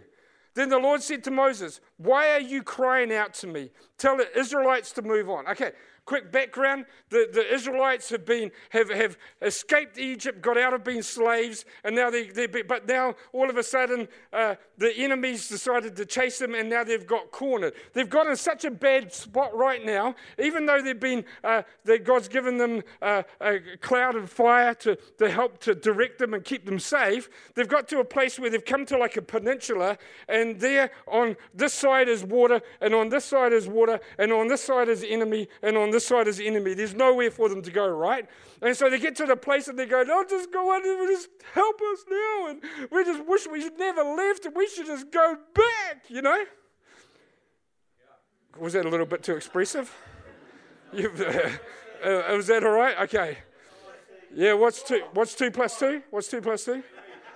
Then the Lord said to Moses, Why are you crying out to me? Tell the Israelites to move on. Okay, quick background. The, the Israelites have been have, have escaped Egypt, got out of being slaves, and now they, they but now all of a sudden uh, the enemies decided to chase them, and now they've got cornered. They've got in such a bad spot right now, even though they've been uh, God's given them uh, a cloud of fire to, to help to direct them and keep them safe. They've got to a place where they've come to like a peninsula, and there on this side is water, and on this side is water, and on this side is enemy, and on this side is the enemy. There's nowhere for them to go, right? And so they get to the place and they go, "No, just go on and just help us now." And we just wish we should never left, and we should just go back, you know? Was that a little bit too expressive? You, uh, was that all right? Okay. Yeah. What's two? What's two plus two? What's two plus two?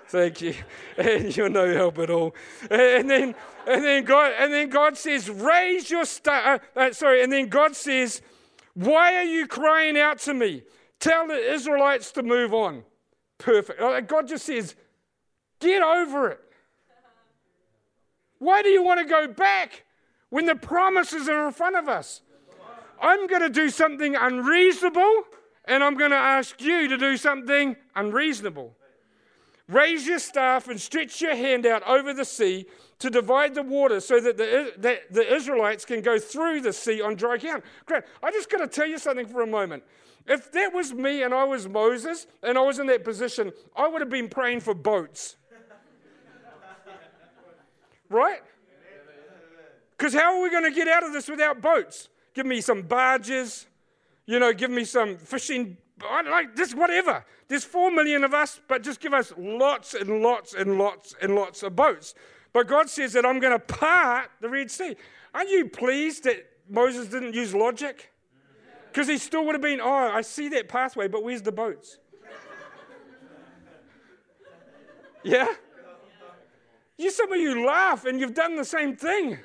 Thank you. And you're no help at all. And then, and then God, and then God says, "Raise your star." Uh, uh, sorry. And then God says, "Why are you crying out to me? Tell the Israelites to move on." Perfect. God just says, "Get over it." Why do you want to go back when the promises are in front of us? I'm going to do something unreasonable, and I'm going to ask you to do something unreasonable. Raise your staff and stretch your hand out over the sea to divide the water so that the, that the Israelites can go through the sea on dry ground. I just got to tell you something for a moment. If that was me and I was Moses and I was in that position, I would have been praying for boats. right? Because how are we going to get out of this without boats? Give me some barges, you know, give me some fishing, I like this, whatever. There's four million of us, but just give us lots and lots and lots and lots of boats. But God says that I'm going to part the Red Sea. Aren't you pleased that Moses didn't use logic? Because he still would have been, oh, I see that pathway, but where's the boats? yeah? You, some of you laugh and you've done the same thing.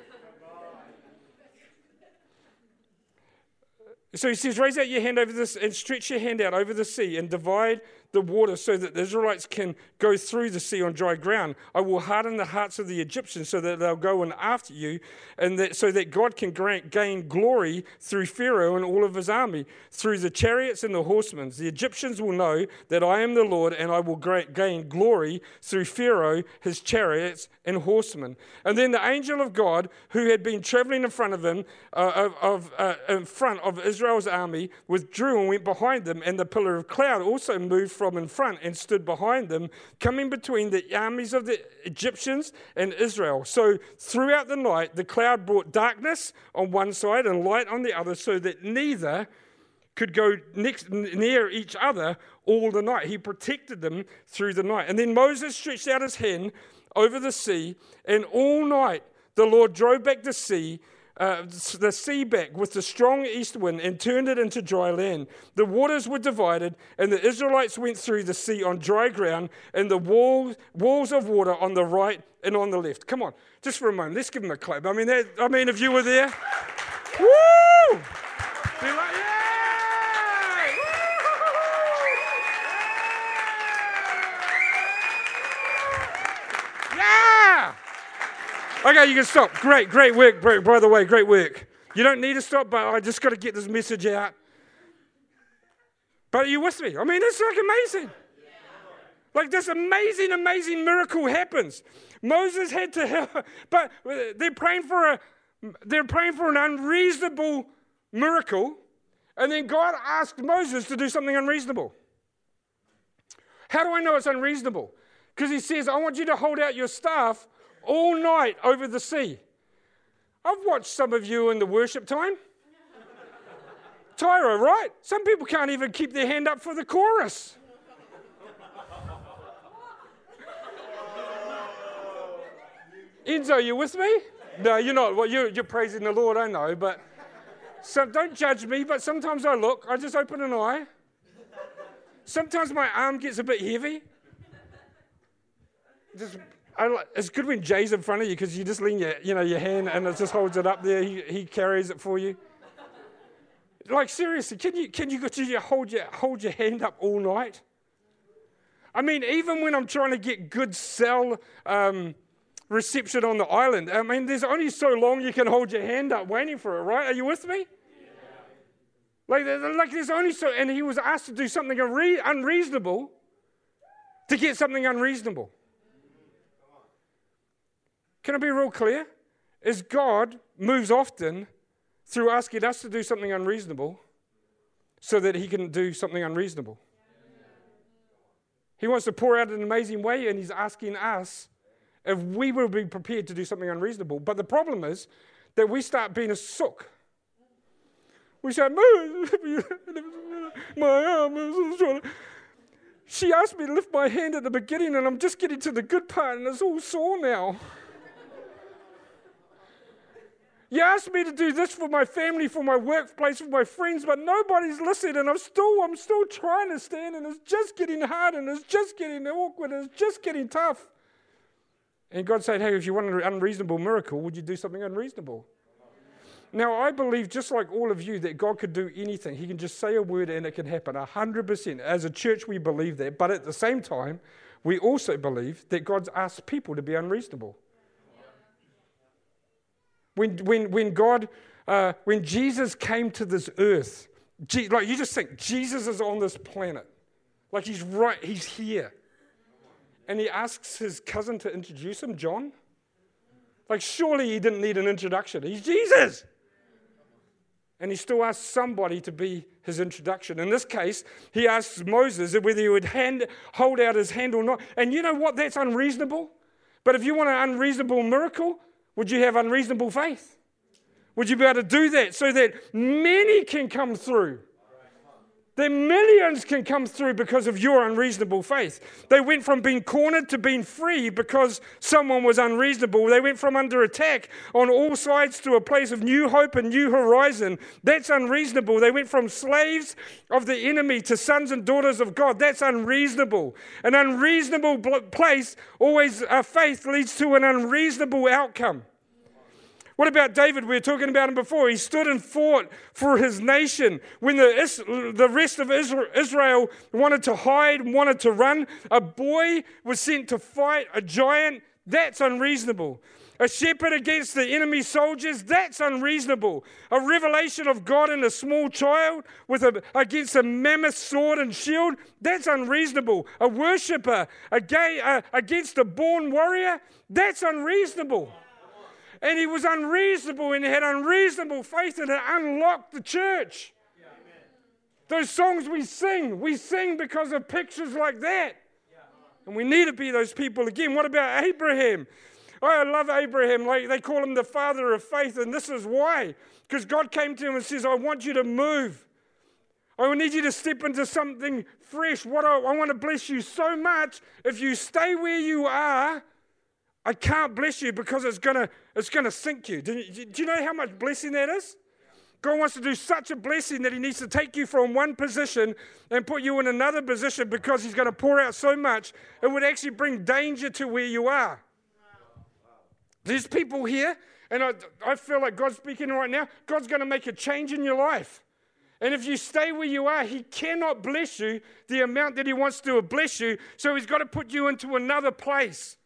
So he says, Raise out your hand over this and stretch your hand out over the sea and divide the water so that the Israelites can go through the sea on dry ground. I will harden the hearts of the Egyptians so that they'll go in after you, and that, so that God can grant, gain glory through Pharaoh and all of his army, through the chariots and the horsemen. The Egyptians will know that I am the Lord, and I will gra- gain glory through Pharaoh, his chariots, and horsemen. And then the angel of God, who had been traveling in front of him, uh, of, uh, in front of Israel's army, withdrew and went behind them, and the pillar of cloud also moved from in front and stood behind them, coming between the armies of the Egyptians and Israel. So throughout the night, the cloud brought darkness on one side and light on the other, so that neither could go next, near each other all the night. He protected them through the night. And then Moses stretched out his hand over the sea, and all night the Lord drove back the sea uh, the sea back with the strong east wind and turned it into dry land. The waters were divided, and the Israelites went through the sea on dry ground, and the walls, walls of water on the right and on the left. Come on, just for a moment, let's give them a clap. I mean, I mean, if you were there, woo! Like! Yeah! Okay, you can stop. Great, great work, bro- by the way, great work. You don't need to stop, but I just got to get this message out. But are you with me? I mean, it's like amazing. Like this amazing, amazing miracle happens. Moses had to help, but uh, they're praying for a, they're praying for an unreasonable miracle, and then God asked Moses to do something unreasonable. How do I know it's unreasonable? Because he says, I want you to hold out your staff all night over the sea. I've watched some of you in the worship time. Tyro, right? Some people can't even keep their hand up for the chorus. Enzo, you with me? No, you're not. Well, you're, you're praising the Lord, I know, but so don't judge me. But sometimes I look, I just open an eye. Sometimes my arm gets a bit heavy. Just, like- it's good when Jay's in front of you because you just lean your, you know, your hand and it just holds it up there. He, he carries it for you. Like seriously, can you can you, can you hold your hold your hand up all night? I mean, even when I'm trying to get good cell um, reception on the island, I mean, there's only so long you can hold your hand up waiting for it, right? Are you with me? Like, like there's only so, and he was asked to do something unre- unreasonable to get something unreasonable. Can I be real clear? Is God moves often through asking us to do something unreasonable so that he can do something unreasonable. He wants to pour out in an amazing way, and he's asking us if we will be prepared to do something unreasonable. But the problem is that we start being a sook. We say, my arm is She asked me to lift my hand at the beginning, and I'm just getting to the good part, and it's all sore now. You asked me to do this for my family, for my workplace, for my friends, but nobody's listening, and I'm still, I'm still trying to stand, and it's just getting hard, and it's just getting awkward, and it's just getting tough. And God said, Hey, if you want an unreasonable miracle, would you do something unreasonable? Now, I believe, just like all of you, that God could do anything. He can just say a word and it can happen 100%. As a church, we believe that. But at the same time, we also believe that God's asked people to be unreasonable. When, when, when God, uh, when Jesus came to this earth, Je- like you just think, Jesus is on this planet. Like he's right, he's here. And he asks his cousin to introduce him, John. Like, surely he didn't need an introduction. He's Jesus. And he still asks somebody to be his introduction. In this case, he asks Moses whether he would hand, hold out his hand or not. And you know what? That's unreasonable. But if you want an unreasonable miracle, would you have unreasonable faith? Would you be able to do that so that many can come through? That millions can come through because of your unreasonable faith. They went from being cornered to being free because someone was unreasonable. They went from under attack on all sides to a place of new hope and new horizon. That's unreasonable. They went from slaves of the enemy to sons and daughters of God. That's unreasonable. An unreasonable place always, uh, faith leads to an unreasonable outcome. What about David? We were talking about him before. He stood and fought for his nation. When the, the rest of Israel wanted to hide, wanted to run, a boy was sent to fight a giant. That's unreasonable. A shepherd against the enemy soldiers, that's unreasonable. A revelation of God in a small child with a, against a mammoth sword and shield, that's unreasonable. A worshiper aga- uh, against a born warrior, that's unreasonable. And he was unreasonable and he had unreasonable faith and it unlocked the church. Those songs we sing, we sing because of pictures like that. And we need to be those people again. What about Abraham? Oh, I love Abraham. Like they call him the father of faith, and this is why. Because God came to him and says, I want you to move. I need you to step into something fresh. What I, I want to bless you so much. If you stay where you are, I can't bless you because it's gonna it's gonna sink you. Do you, do you know how much blessing that is? God wants to do such a blessing that He needs to take you from one position and put you in another position because He's going to pour out so much, it would actually bring danger to where you are. There's people here, and I, I feel like God's speaking right now. God's going to make a change in your life. And if you stay where you are, He cannot bless you the amount that He wants to bless you. So He's got to put you into another place.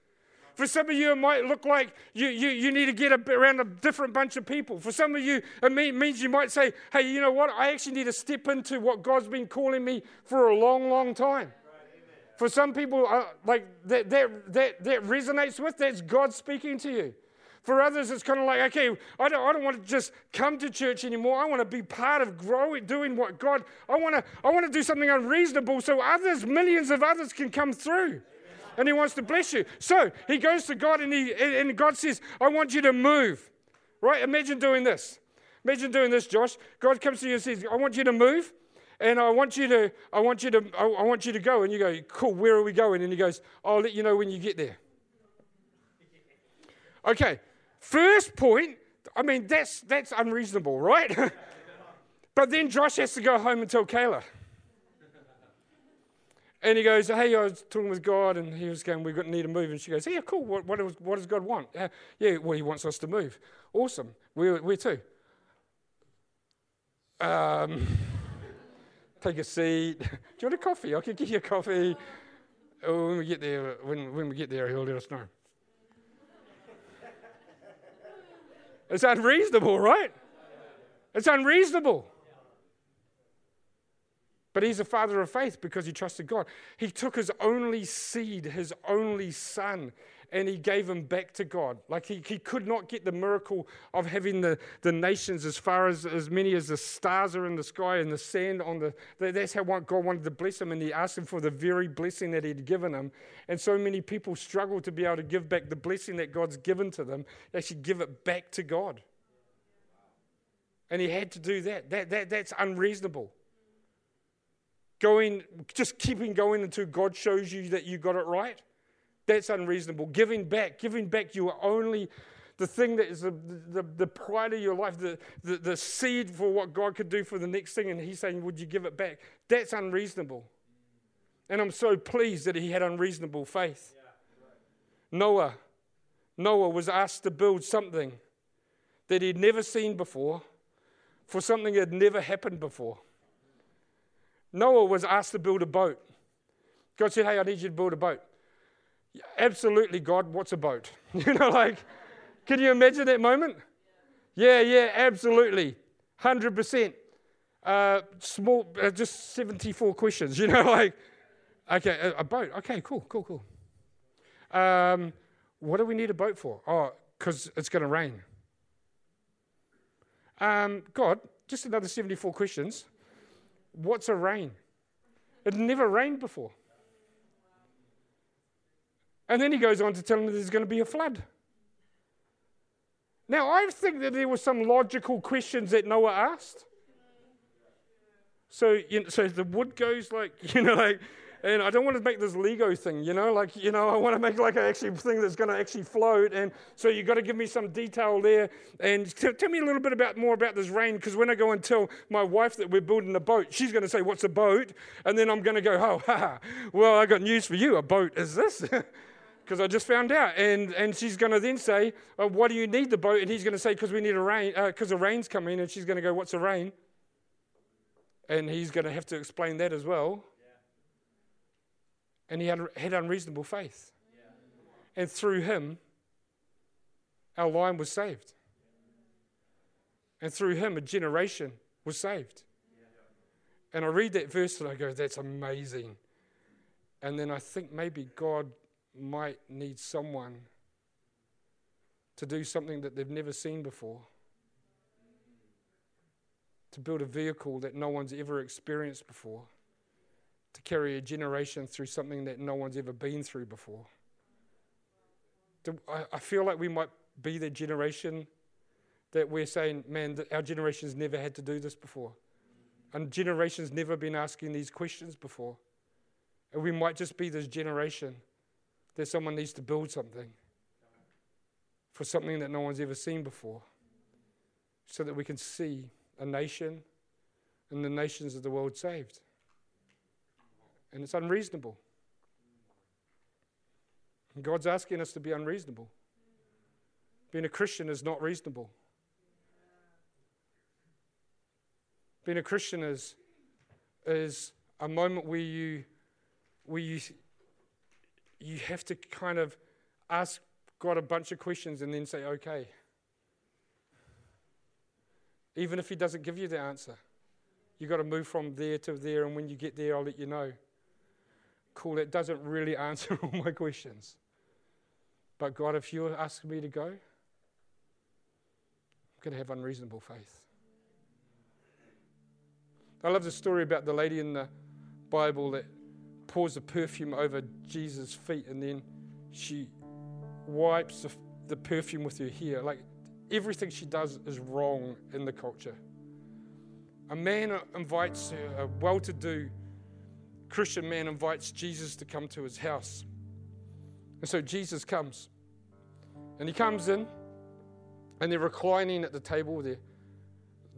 For some of you, it might look like you, you, you need to get a, around a different bunch of people. For some of you, it mean, means you might say, hey, you know what? I actually need to step into what God's been calling me for a long, long time. For some people, uh, like that, that, that, that resonates with, that's God speaking to you. For others, it's kind of like, okay, I don't, I don't want to just come to church anymore. I want to be part of growing, doing what God, I want to, I want to do something unreasonable so others, millions of others can come through and he wants to bless you. So he goes to God and, he, and God says, I want you to move. Right? Imagine doing this. Imagine doing this, Josh. God comes to you and says, I want you to move. And I want you to, I want you to, I want you to go. And you go, cool, where are we going? And he goes, I'll let you know when you get there. Okay, first point, I mean, that's, that's unreasonable, right? but then Josh has to go home and tell Kayla. And he goes, Hey, I was talking with God, and he was going, We need to move. And she goes, Yeah, cool. What, what, does, what does God want? Uh, yeah, well, he wants us to move. Awesome. Where, where to? Um, take a seat. Do you want a coffee? I can give you a coffee. Oh, when we get there, when, when we get there, he'll let us know. it's unreasonable, right? It's unreasonable. But he's a father of faith because he trusted God. He took his only seed, his only son, and he gave him back to God. Like he, he could not get the miracle of having the, the nations as far as as many as the stars are in the sky and the sand on the. That's how God wanted to bless him, and he asked him for the very blessing that he'd given him. And so many people struggle to be able to give back the blessing that God's given to them, they actually give it back to God. And he had to do that. that, that that's unreasonable going, just keeping going until God shows you that you got it right, that's unreasonable. Giving back, giving back your only, the thing that is the, the, the pride of your life, the, the, the seed for what God could do for the next thing, and He's saying, Would you give it back? That's unreasonable. And I'm so pleased that he had unreasonable faith. Noah, Noah was asked to build something that he'd never seen before for something that had never happened before. Noah was asked to build a boat. God said, Hey, I need you to build a boat. Absolutely, God, what's a boat? you know, like, can you imagine that moment? Yeah, yeah, absolutely. 100%. Uh, small, uh, just 74 questions, you know, like, okay, a, a boat. Okay, cool, cool, cool. Um, what do we need a boat for? Oh, because it's going to rain. Um, God, just another 74 questions. What's a rain? It never rained before. And then he goes on to tell him that there's going to be a flood. Now, I think that there were some logical questions that Noah asked. So, you know, so the wood goes like, you know, like, and I don't want to make this Lego thing, you know, like, you know, I want to make like an actually thing that's going to actually float. And so you've got to give me some detail there. And t- tell me a little bit about more about this rain, because when I go and tell my wife that we're building a boat, she's going to say, What's a boat? And then I'm going to go, Oh, ha, well, I got news for you. A boat is this. Because I just found out. And, and she's going to then say, oh, Why do you need the boat? And he's going to say, Because we need a rain, because uh, the rain's coming. And she's going to go, What's a rain? And he's going to have to explain that as well and he had, had unreasonable faith. Yeah. And through him, our line was saved. And through him, a generation was saved. Yeah. And I read that verse and I go, that's amazing. And then I think maybe God might need someone to do something that they've never seen before. To build a vehicle that no one's ever experienced before to carry a generation through something that no one's ever been through before. I feel like we might be the generation that we're saying, man, our generation's never had to do this before. And generations never been asking these questions before. And we might just be this generation that someone needs to build something. for something that no one's ever seen before, so that we can see a nation and the nations of the world saved. And it's unreasonable. And God's asking us to be unreasonable. Being a Christian is not reasonable. Being a Christian is, is a moment where you, where you, you have to kind of ask God a bunch of questions and then say, okay. Even if He doesn't give you the answer, you've got to move from there to there, and when you get there, I'll let you know. Cool, that doesn't really answer all my questions. But God, if you ask me to go, I'm going to have unreasonable faith. I love the story about the lady in the Bible that pours the perfume over Jesus' feet and then she wipes the, the perfume with her hair. Like everything she does is wrong in the culture. A man invites her, a well to do Christian man invites Jesus to come to his house. And so Jesus comes. And he comes in, and they're reclining at the table. They're,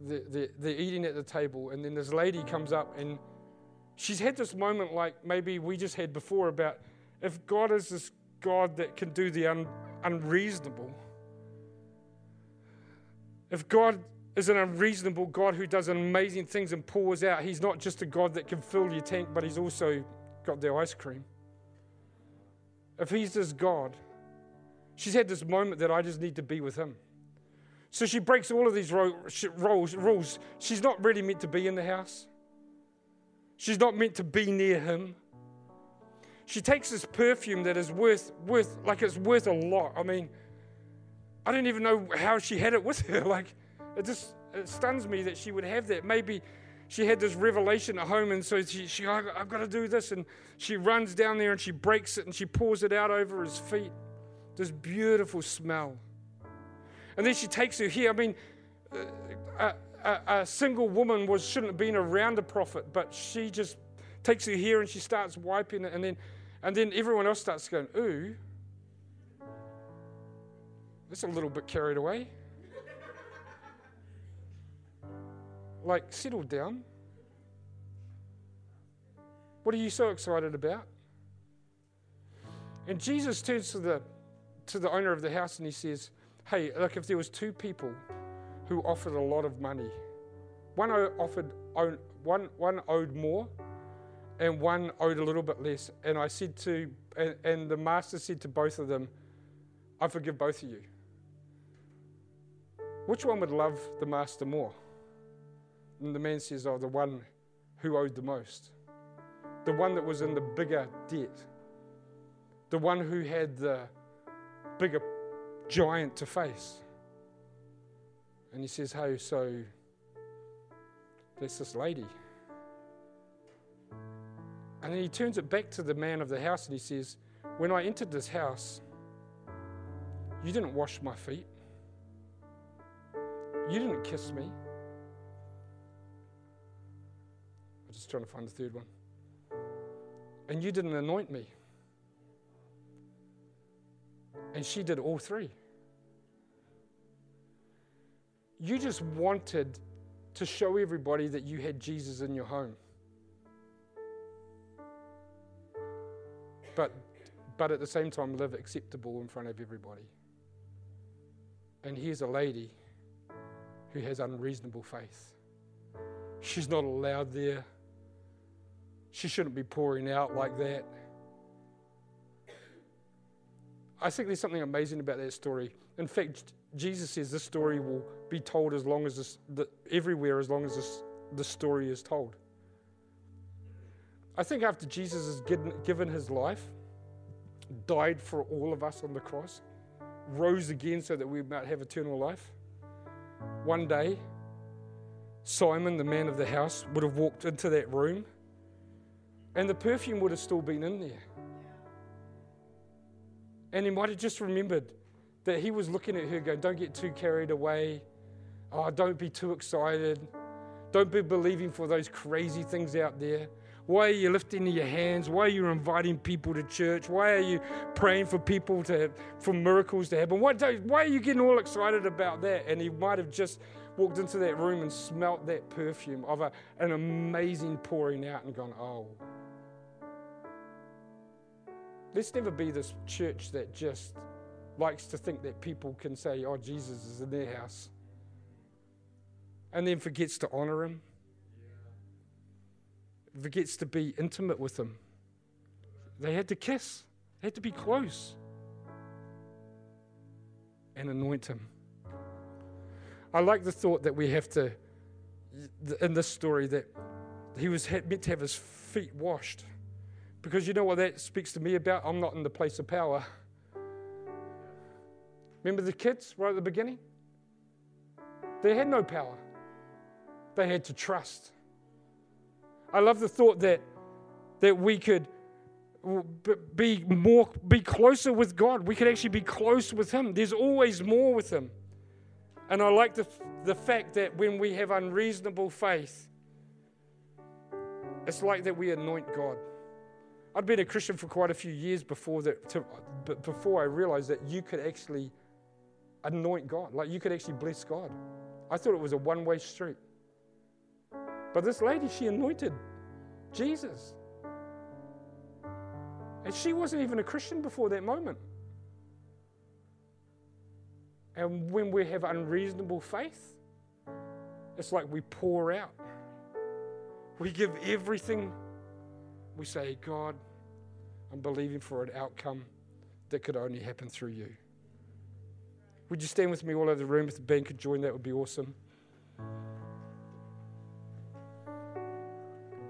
they're, they're, eating at the table. And then this lady comes up, and she's had this moment like maybe we just had before about if God is this God that can do the un, unreasonable, if God is an unreasonable God who does amazing things and pours out, He's not just a God that can fill your tank, but He's also got the ice cream. If He's this God, she's had this moment that I just need to be with Him. So she breaks all of these rules. rules. She's not really meant to be in the house. She's not meant to be near him. She takes this perfume that is worth, worth, like it's worth a lot. I mean, I don't even know how she had it with her. Like, it just it stuns me that she would have that. Maybe she had this revelation at home, and so she, she I've got to do this. And she runs down there and she breaks it and she pours it out over his feet. This beautiful smell. And then she takes her hair. I mean, a, a, a single woman was, shouldn't have been around a prophet, but she just takes her hair and she starts wiping it. And then, and then everyone else starts going, ooh, that's a little bit carried away. Like, settle down. What are you so excited about? And Jesus turns to the, to the owner of the house and he says, Hey, look, if there was two people who offered a lot of money, one offered one, one owed more and one owed a little bit less. And I said to, and, and the master said to both of them, I forgive both of you. Which one would love the master more? The man says, Oh, the one who owed the most. The one that was in the bigger debt. The one who had the bigger giant to face. And he says, Hey, so there's this lady. And then he turns it back to the man of the house and he says, When I entered this house, you didn't wash my feet. You didn't kiss me. Just trying to find the third one. And you didn't anoint me. And she did all three. You just wanted to show everybody that you had Jesus in your home. But, but at the same time, live acceptable in front of everybody. And here's a lady who has unreasonable faith. She's not allowed there. She shouldn't be pouring out like that. I think there's something amazing about that story. In fact, Jesus says this story will be told as long as this, the, everywhere as long as this, the story is told. I think after Jesus has given, given his life, died for all of us on the cross, rose again so that we might have eternal life, one day, Simon, the man of the house, would have walked into that room and the perfume would have still been in there. And he might have just remembered that he was looking at her going, Don't get too carried away. Oh, don't be too excited. Don't be believing for those crazy things out there. Why are you lifting your hands? Why are you inviting people to church? Why are you praying for people to for miracles to happen? Do, why are you getting all excited about that? And he might have just walked into that room and smelt that perfume of a, an amazing pouring out and gone, oh. Let's never be this church that just likes to think that people can say, oh, Jesus is in their house, and then forgets to honor him, forgets to be intimate with him. They had to kiss, they had to be close and anoint him. I like the thought that we have to, in this story, that he was meant to have his feet washed. Because you know what that speaks to me about? I'm not in the place of power. Remember the kids right at the beginning? They had no power, they had to trust. I love the thought that, that we could be more be closer with God. We could actually be close with him. There's always more with him. And I like the, the fact that when we have unreasonable faith, it's like that we anoint God. I'd been a Christian for quite a few years before that, to, before I realized that you could actually anoint God. Like you could actually bless God. I thought it was a one way street. But this lady, she anointed Jesus. And she wasn't even a Christian before that moment. And when we have unreasonable faith, it's like we pour out. We give everything. We say, God, I'm believing for an outcome that could only happen through you. Would you stand with me all over the room? If the band could join, that would be awesome.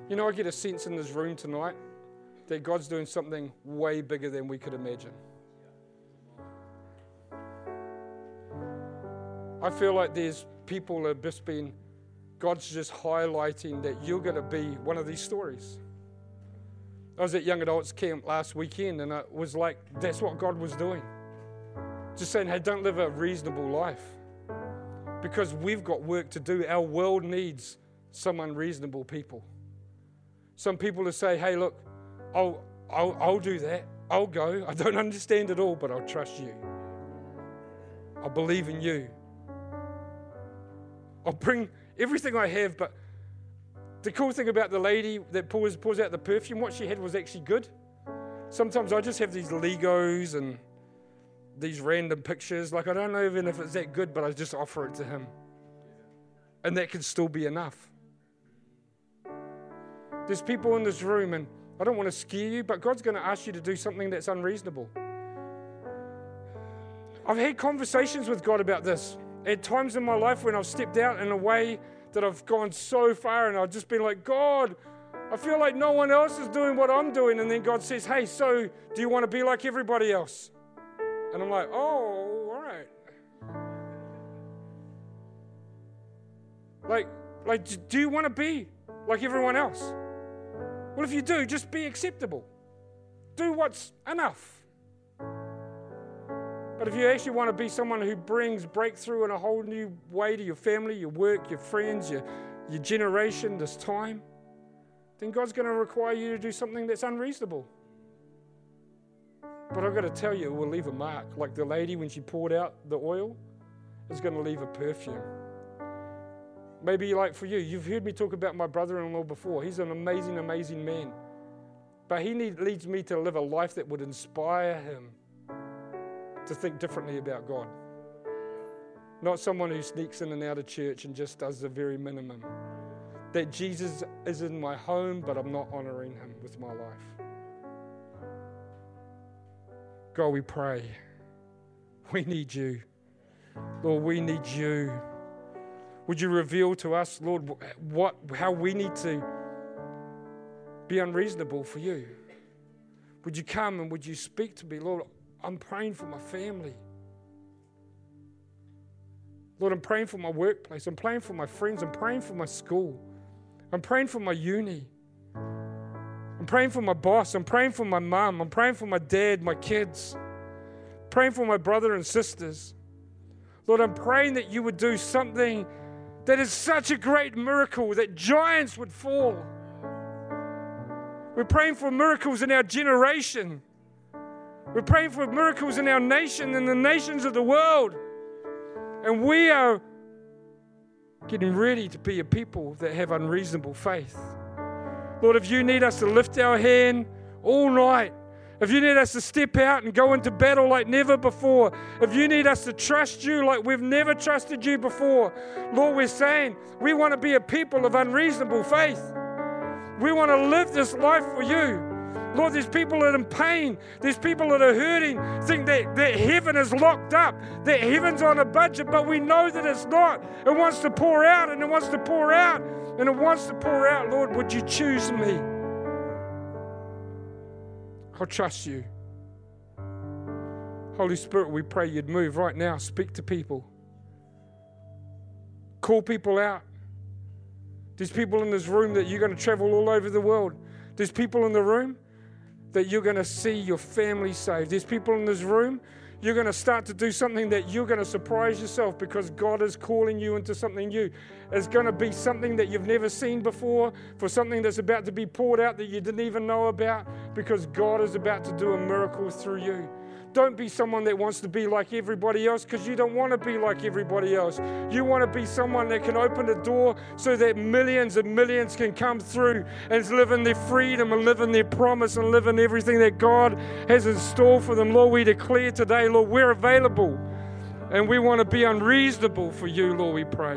You know, I get a sense in this room tonight that God's doing something way bigger than we could imagine. I feel like there's people that have just been, God's just highlighting that you're going to be one of these stories. I was at young adults camp last weekend and it was like, that's what God was doing. Just saying, hey, don't live a reasonable life because we've got work to do. Our world needs some unreasonable people. Some people to say, hey, look, I'll, I'll, I'll do that. I'll go. I don't understand it all, but I'll trust you. I believe in you. I'll bring everything I have, but the cool thing about the lady that pours, pours out the perfume, what she had was actually good. Sometimes I just have these Legos and these random pictures. Like, I don't know even if it's that good, but I just offer it to him. And that can still be enough. There's people in this room, and I don't want to scare you, but God's going to ask you to do something that's unreasonable. I've had conversations with God about this at times in my life when I've stepped out in a way that I've gone so far and I've just been like, God, I feel like no one else is doing what I'm doing. And then God says, Hey, so do you want to be like everybody else? And I'm like, Oh, all right. Like, like, do you want to be like everyone else? Well, if you do, just be acceptable. Do what's enough. But if you actually want to be someone who brings breakthrough in a whole new way to your family, your work, your friends, your, your generation, this time, then God's going to require you to do something that's unreasonable. But I've got to tell you, it will leave a mark. Like the lady, when she poured out the oil, is going to leave a perfume. Maybe like for you, you've heard me talk about my brother in law before. He's an amazing, amazing man. But he need, leads me to live a life that would inspire him to think differently about God. Not someone who sneaks in and out of church and just does the very minimum. That Jesus is in my home, but I'm not honoring him with my life. God, we pray. We need you. Lord, we need you. Would you reveal to us, Lord, what, how we need to be unreasonable for you? Would you come and would you speak to me, Lord? I'm praying for my family. Lord, I'm praying for my workplace. I'm praying for my friends. I'm praying for my school. I'm praying for my uni. I'm praying for my boss. I'm praying for my mom. I'm praying for my dad, my kids. I'm praying for my brother and sisters. Lord, I'm praying that you would do something that is such a great miracle that giants would fall. We're praying for miracles in our generation. We're praying for miracles in our nation and the nations of the world. And we are getting ready to be a people that have unreasonable faith. Lord, if you need us to lift our hand all night, if you need us to step out and go into battle like never before, if you need us to trust you like we've never trusted you before, Lord, we're saying we want to be a people of unreasonable faith. We want to live this life for you. Lord, there's people that are in pain. There's people that are hurting, think that, that heaven is locked up, that heaven's on a budget, but we know that it's not. It wants to pour out and it wants to pour out and it wants to pour out. Lord, would you choose me? I'll trust you. Holy Spirit, we pray you'd move right now. Speak to people. Call people out. There's people in this room that you're going to travel all over the world. There's people in the room that you're going to see your family saved. There's people in this room, you're going to start to do something that you're going to surprise yourself because God is calling you into something new. It's going to be something that you've never seen before, for something that's about to be poured out that you didn't even know about because God is about to do a miracle through you. Don't be someone that wants to be like everybody else because you don't want to be like everybody else. You want to be someone that can open the door so that millions and millions can come through and live in their freedom and live in their promise and live in everything that God has in store for them. Lord, we declare today, Lord, we're available and we want to be unreasonable for you, Lord, we pray.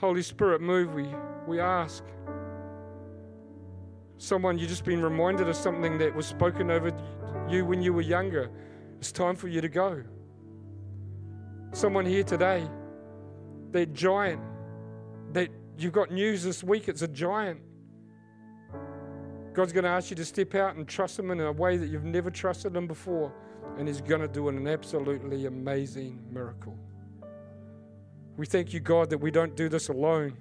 Holy Spirit, move, we, we ask. Someone, you've just been reminded of something that was spoken over you when you were younger. It's time for you to go. Someone here today, that giant, that you've got news this week, it's a giant. God's going to ask you to step out and trust Him in a way that you've never trusted Him before, and He's going to do an absolutely amazing miracle. We thank you, God, that we don't do this alone.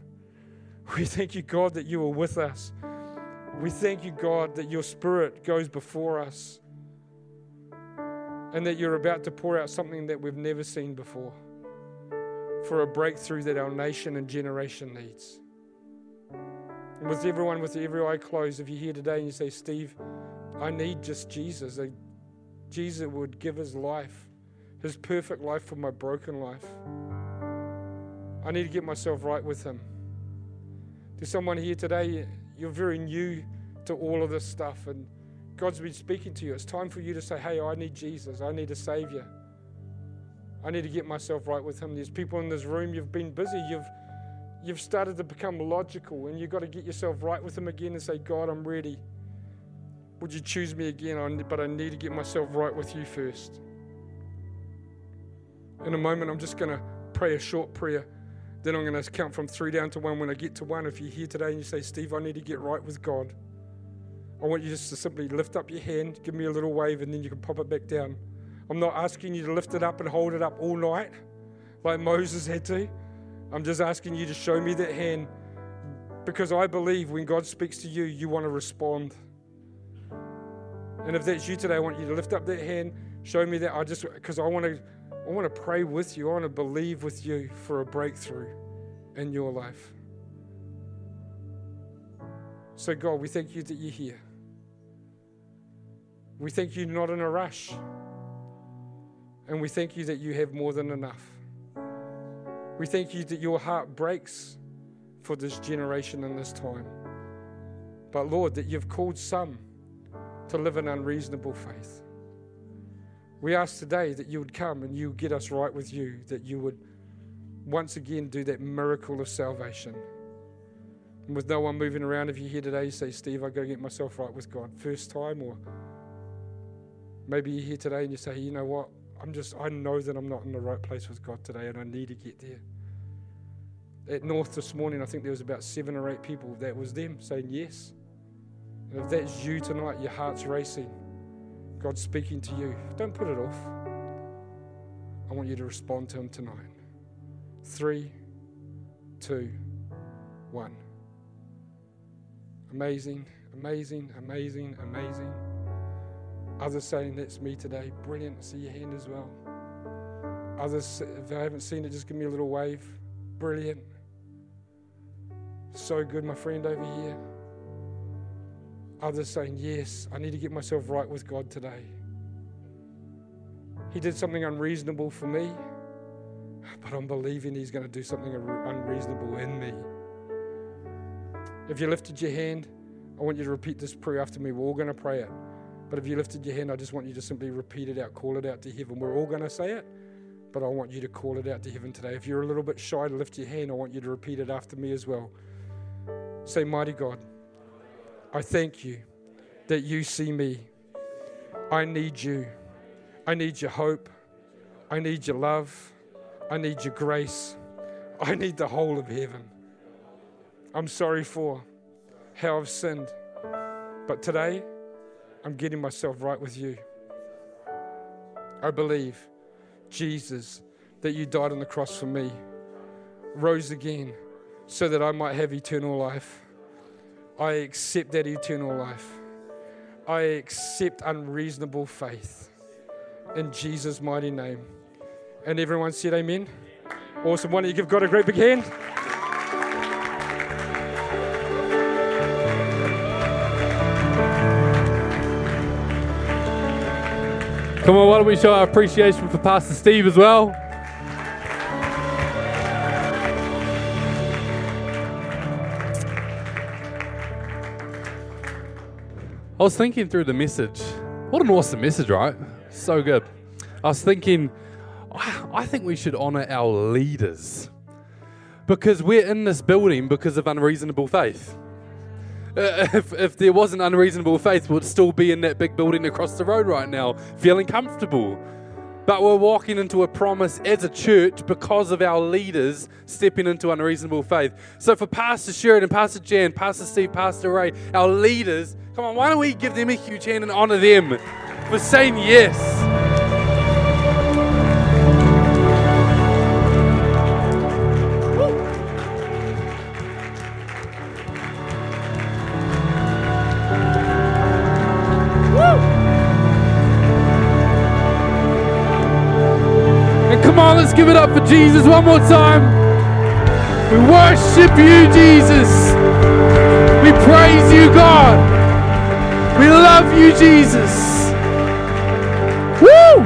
We thank you, God, that you are with us. We thank you, God, that your Spirit goes before us and that you're about to pour out something that we've never seen before for a breakthrough that our nation and generation needs. And with everyone, with every eye closed, if you're here today and you say, Steve, I need just Jesus, Jesus would give his life, his perfect life for my broken life. I need to get myself right with him. There's someone here today, you're very new to all of this stuff, and God's been speaking to you. It's time for you to say, Hey, I need Jesus. I need a Savior. I need to get myself right with Him. There's people in this room, you've been busy. You've, you've started to become logical, and you've got to get yourself right with Him again and say, God, I'm ready. Would you choose me again? But I need to get myself right with you first. In a moment, I'm just going to pray a short prayer. Then I'm going to count from three down to one. When I get to one, if you're here today and you say, Steve, I need to get right with God, I want you just to simply lift up your hand, give me a little wave, and then you can pop it back down. I'm not asking you to lift it up and hold it up all night like Moses had to. I'm just asking you to show me that hand because I believe when God speaks to you, you want to respond. And if that's you today, I want you to lift up that hand, show me that. I just because I want to I want to pray with you. I want to believe with you for a breakthrough in your life. So, God, we thank you that you're here. We thank you not in a rush. And we thank you that you have more than enough. We thank you that your heart breaks for this generation and this time. But Lord, that you've called some to live in unreasonable faith. We ask today that you would come and you get us right with you, that you would once again do that miracle of salvation. And with no one moving around, if you're here today, you say, Steve, I got to get myself right with God. First time, or maybe you're here today and you say, you know what? I'm just, I know that I'm not in the right place with God today and I need to get there. At North this morning, I think there was about seven or eight people. That was them saying yes. And if that's you tonight, your heart's racing. God's speaking to you. Don't put it off. I want you to respond to Him tonight. Three, two, one. Amazing, amazing, amazing, amazing. Others saying that's me today. Brilliant. See your hand as well. Others, if I haven't seen it, just give me a little wave. Brilliant. So good, my friend over here. Others saying, Yes, I need to get myself right with God today. He did something unreasonable for me, but I'm believing He's going to do something unreasonable in me. If you lifted your hand, I want you to repeat this prayer after me. We're all going to pray it. But if you lifted your hand, I just want you to simply repeat it out, call it out to heaven. We're all going to say it, but I want you to call it out to heaven today. If you're a little bit shy to lift your hand, I want you to repeat it after me as well. Say, Mighty God, I thank you that you see me. I need you. I need your hope. I need your love. I need your grace. I need the whole of heaven. I'm sorry for how I've sinned. But today, I'm getting myself right with you. I believe, Jesus, that you died on the cross for me, rose again, so that I might have eternal life. I accept that eternal life. I accept unreasonable faith in Jesus' mighty name. And everyone said, Amen. Awesome. Why don't you give God a great big hand? Come on, why don't we show our appreciation for Pastor Steve as well? Was thinking through the message. What an awesome message, right? So good. I was thinking, I I think we should honor our leaders because we're in this building because of unreasonable faith. Uh, if, if there wasn't unreasonable faith, we'd still be in that big building across the road right now, feeling comfortable. But we're walking into a promise as a church because of our leaders stepping into unreasonable faith. So for Pastor Sheridan, Pastor Jan, Pastor Steve, Pastor Ray, our leaders, come on, why don't we give them a huge hand and honor them for saying yes? Give it up for Jesus one more time. We worship you, Jesus. We praise you, God. We love you, Jesus. Woo!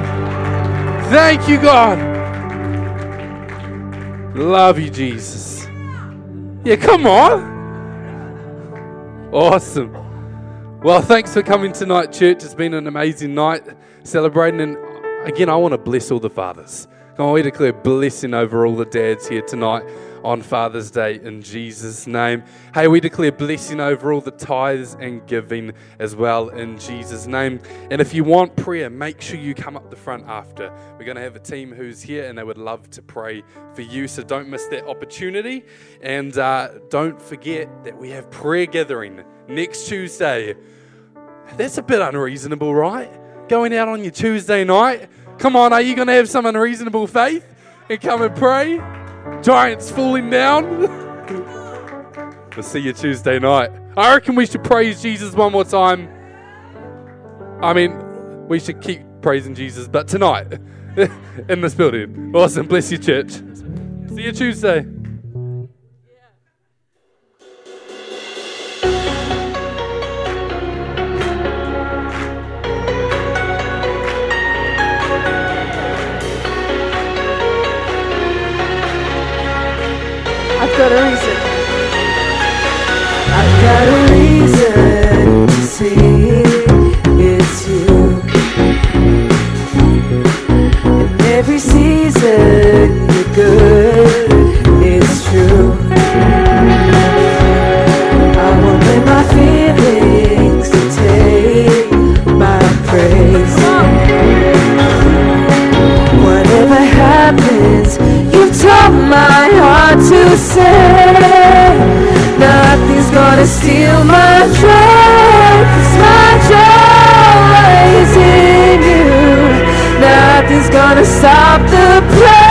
Thank you, God. Love you, Jesus. Yeah, come on. Awesome. Well, thanks for coming tonight, church. It's been an amazing night celebrating. And again, I want to bless all the fathers. On, we declare blessing over all the dads here tonight on Father's Day in Jesus' name. Hey, we declare blessing over all the tithes and giving as well in Jesus' name. And if you want prayer, make sure you come up the front after. We're going to have a team who's here and they would love to pray for you. So don't miss that opportunity. And uh, don't forget that we have prayer gathering next Tuesday. That's a bit unreasonable, right? Going out on your Tuesday night. Come on, are you going to have some unreasonable faith and come and pray? Giants falling down. we'll see you Tuesday night. I reckon we should praise Jesus one more time. I mean, we should keep praising Jesus, but tonight in this building. Awesome. Bless you, church. See you Tuesday. Taught my heart to say Nothing's gonna steal my joy. Cause my joy is in you. Nothing's gonna stop the praise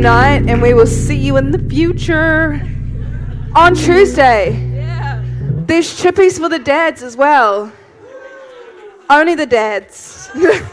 night, and we will see you in the future on Tuesday. Yeah. There's chippies for the dads as well. Only the dads.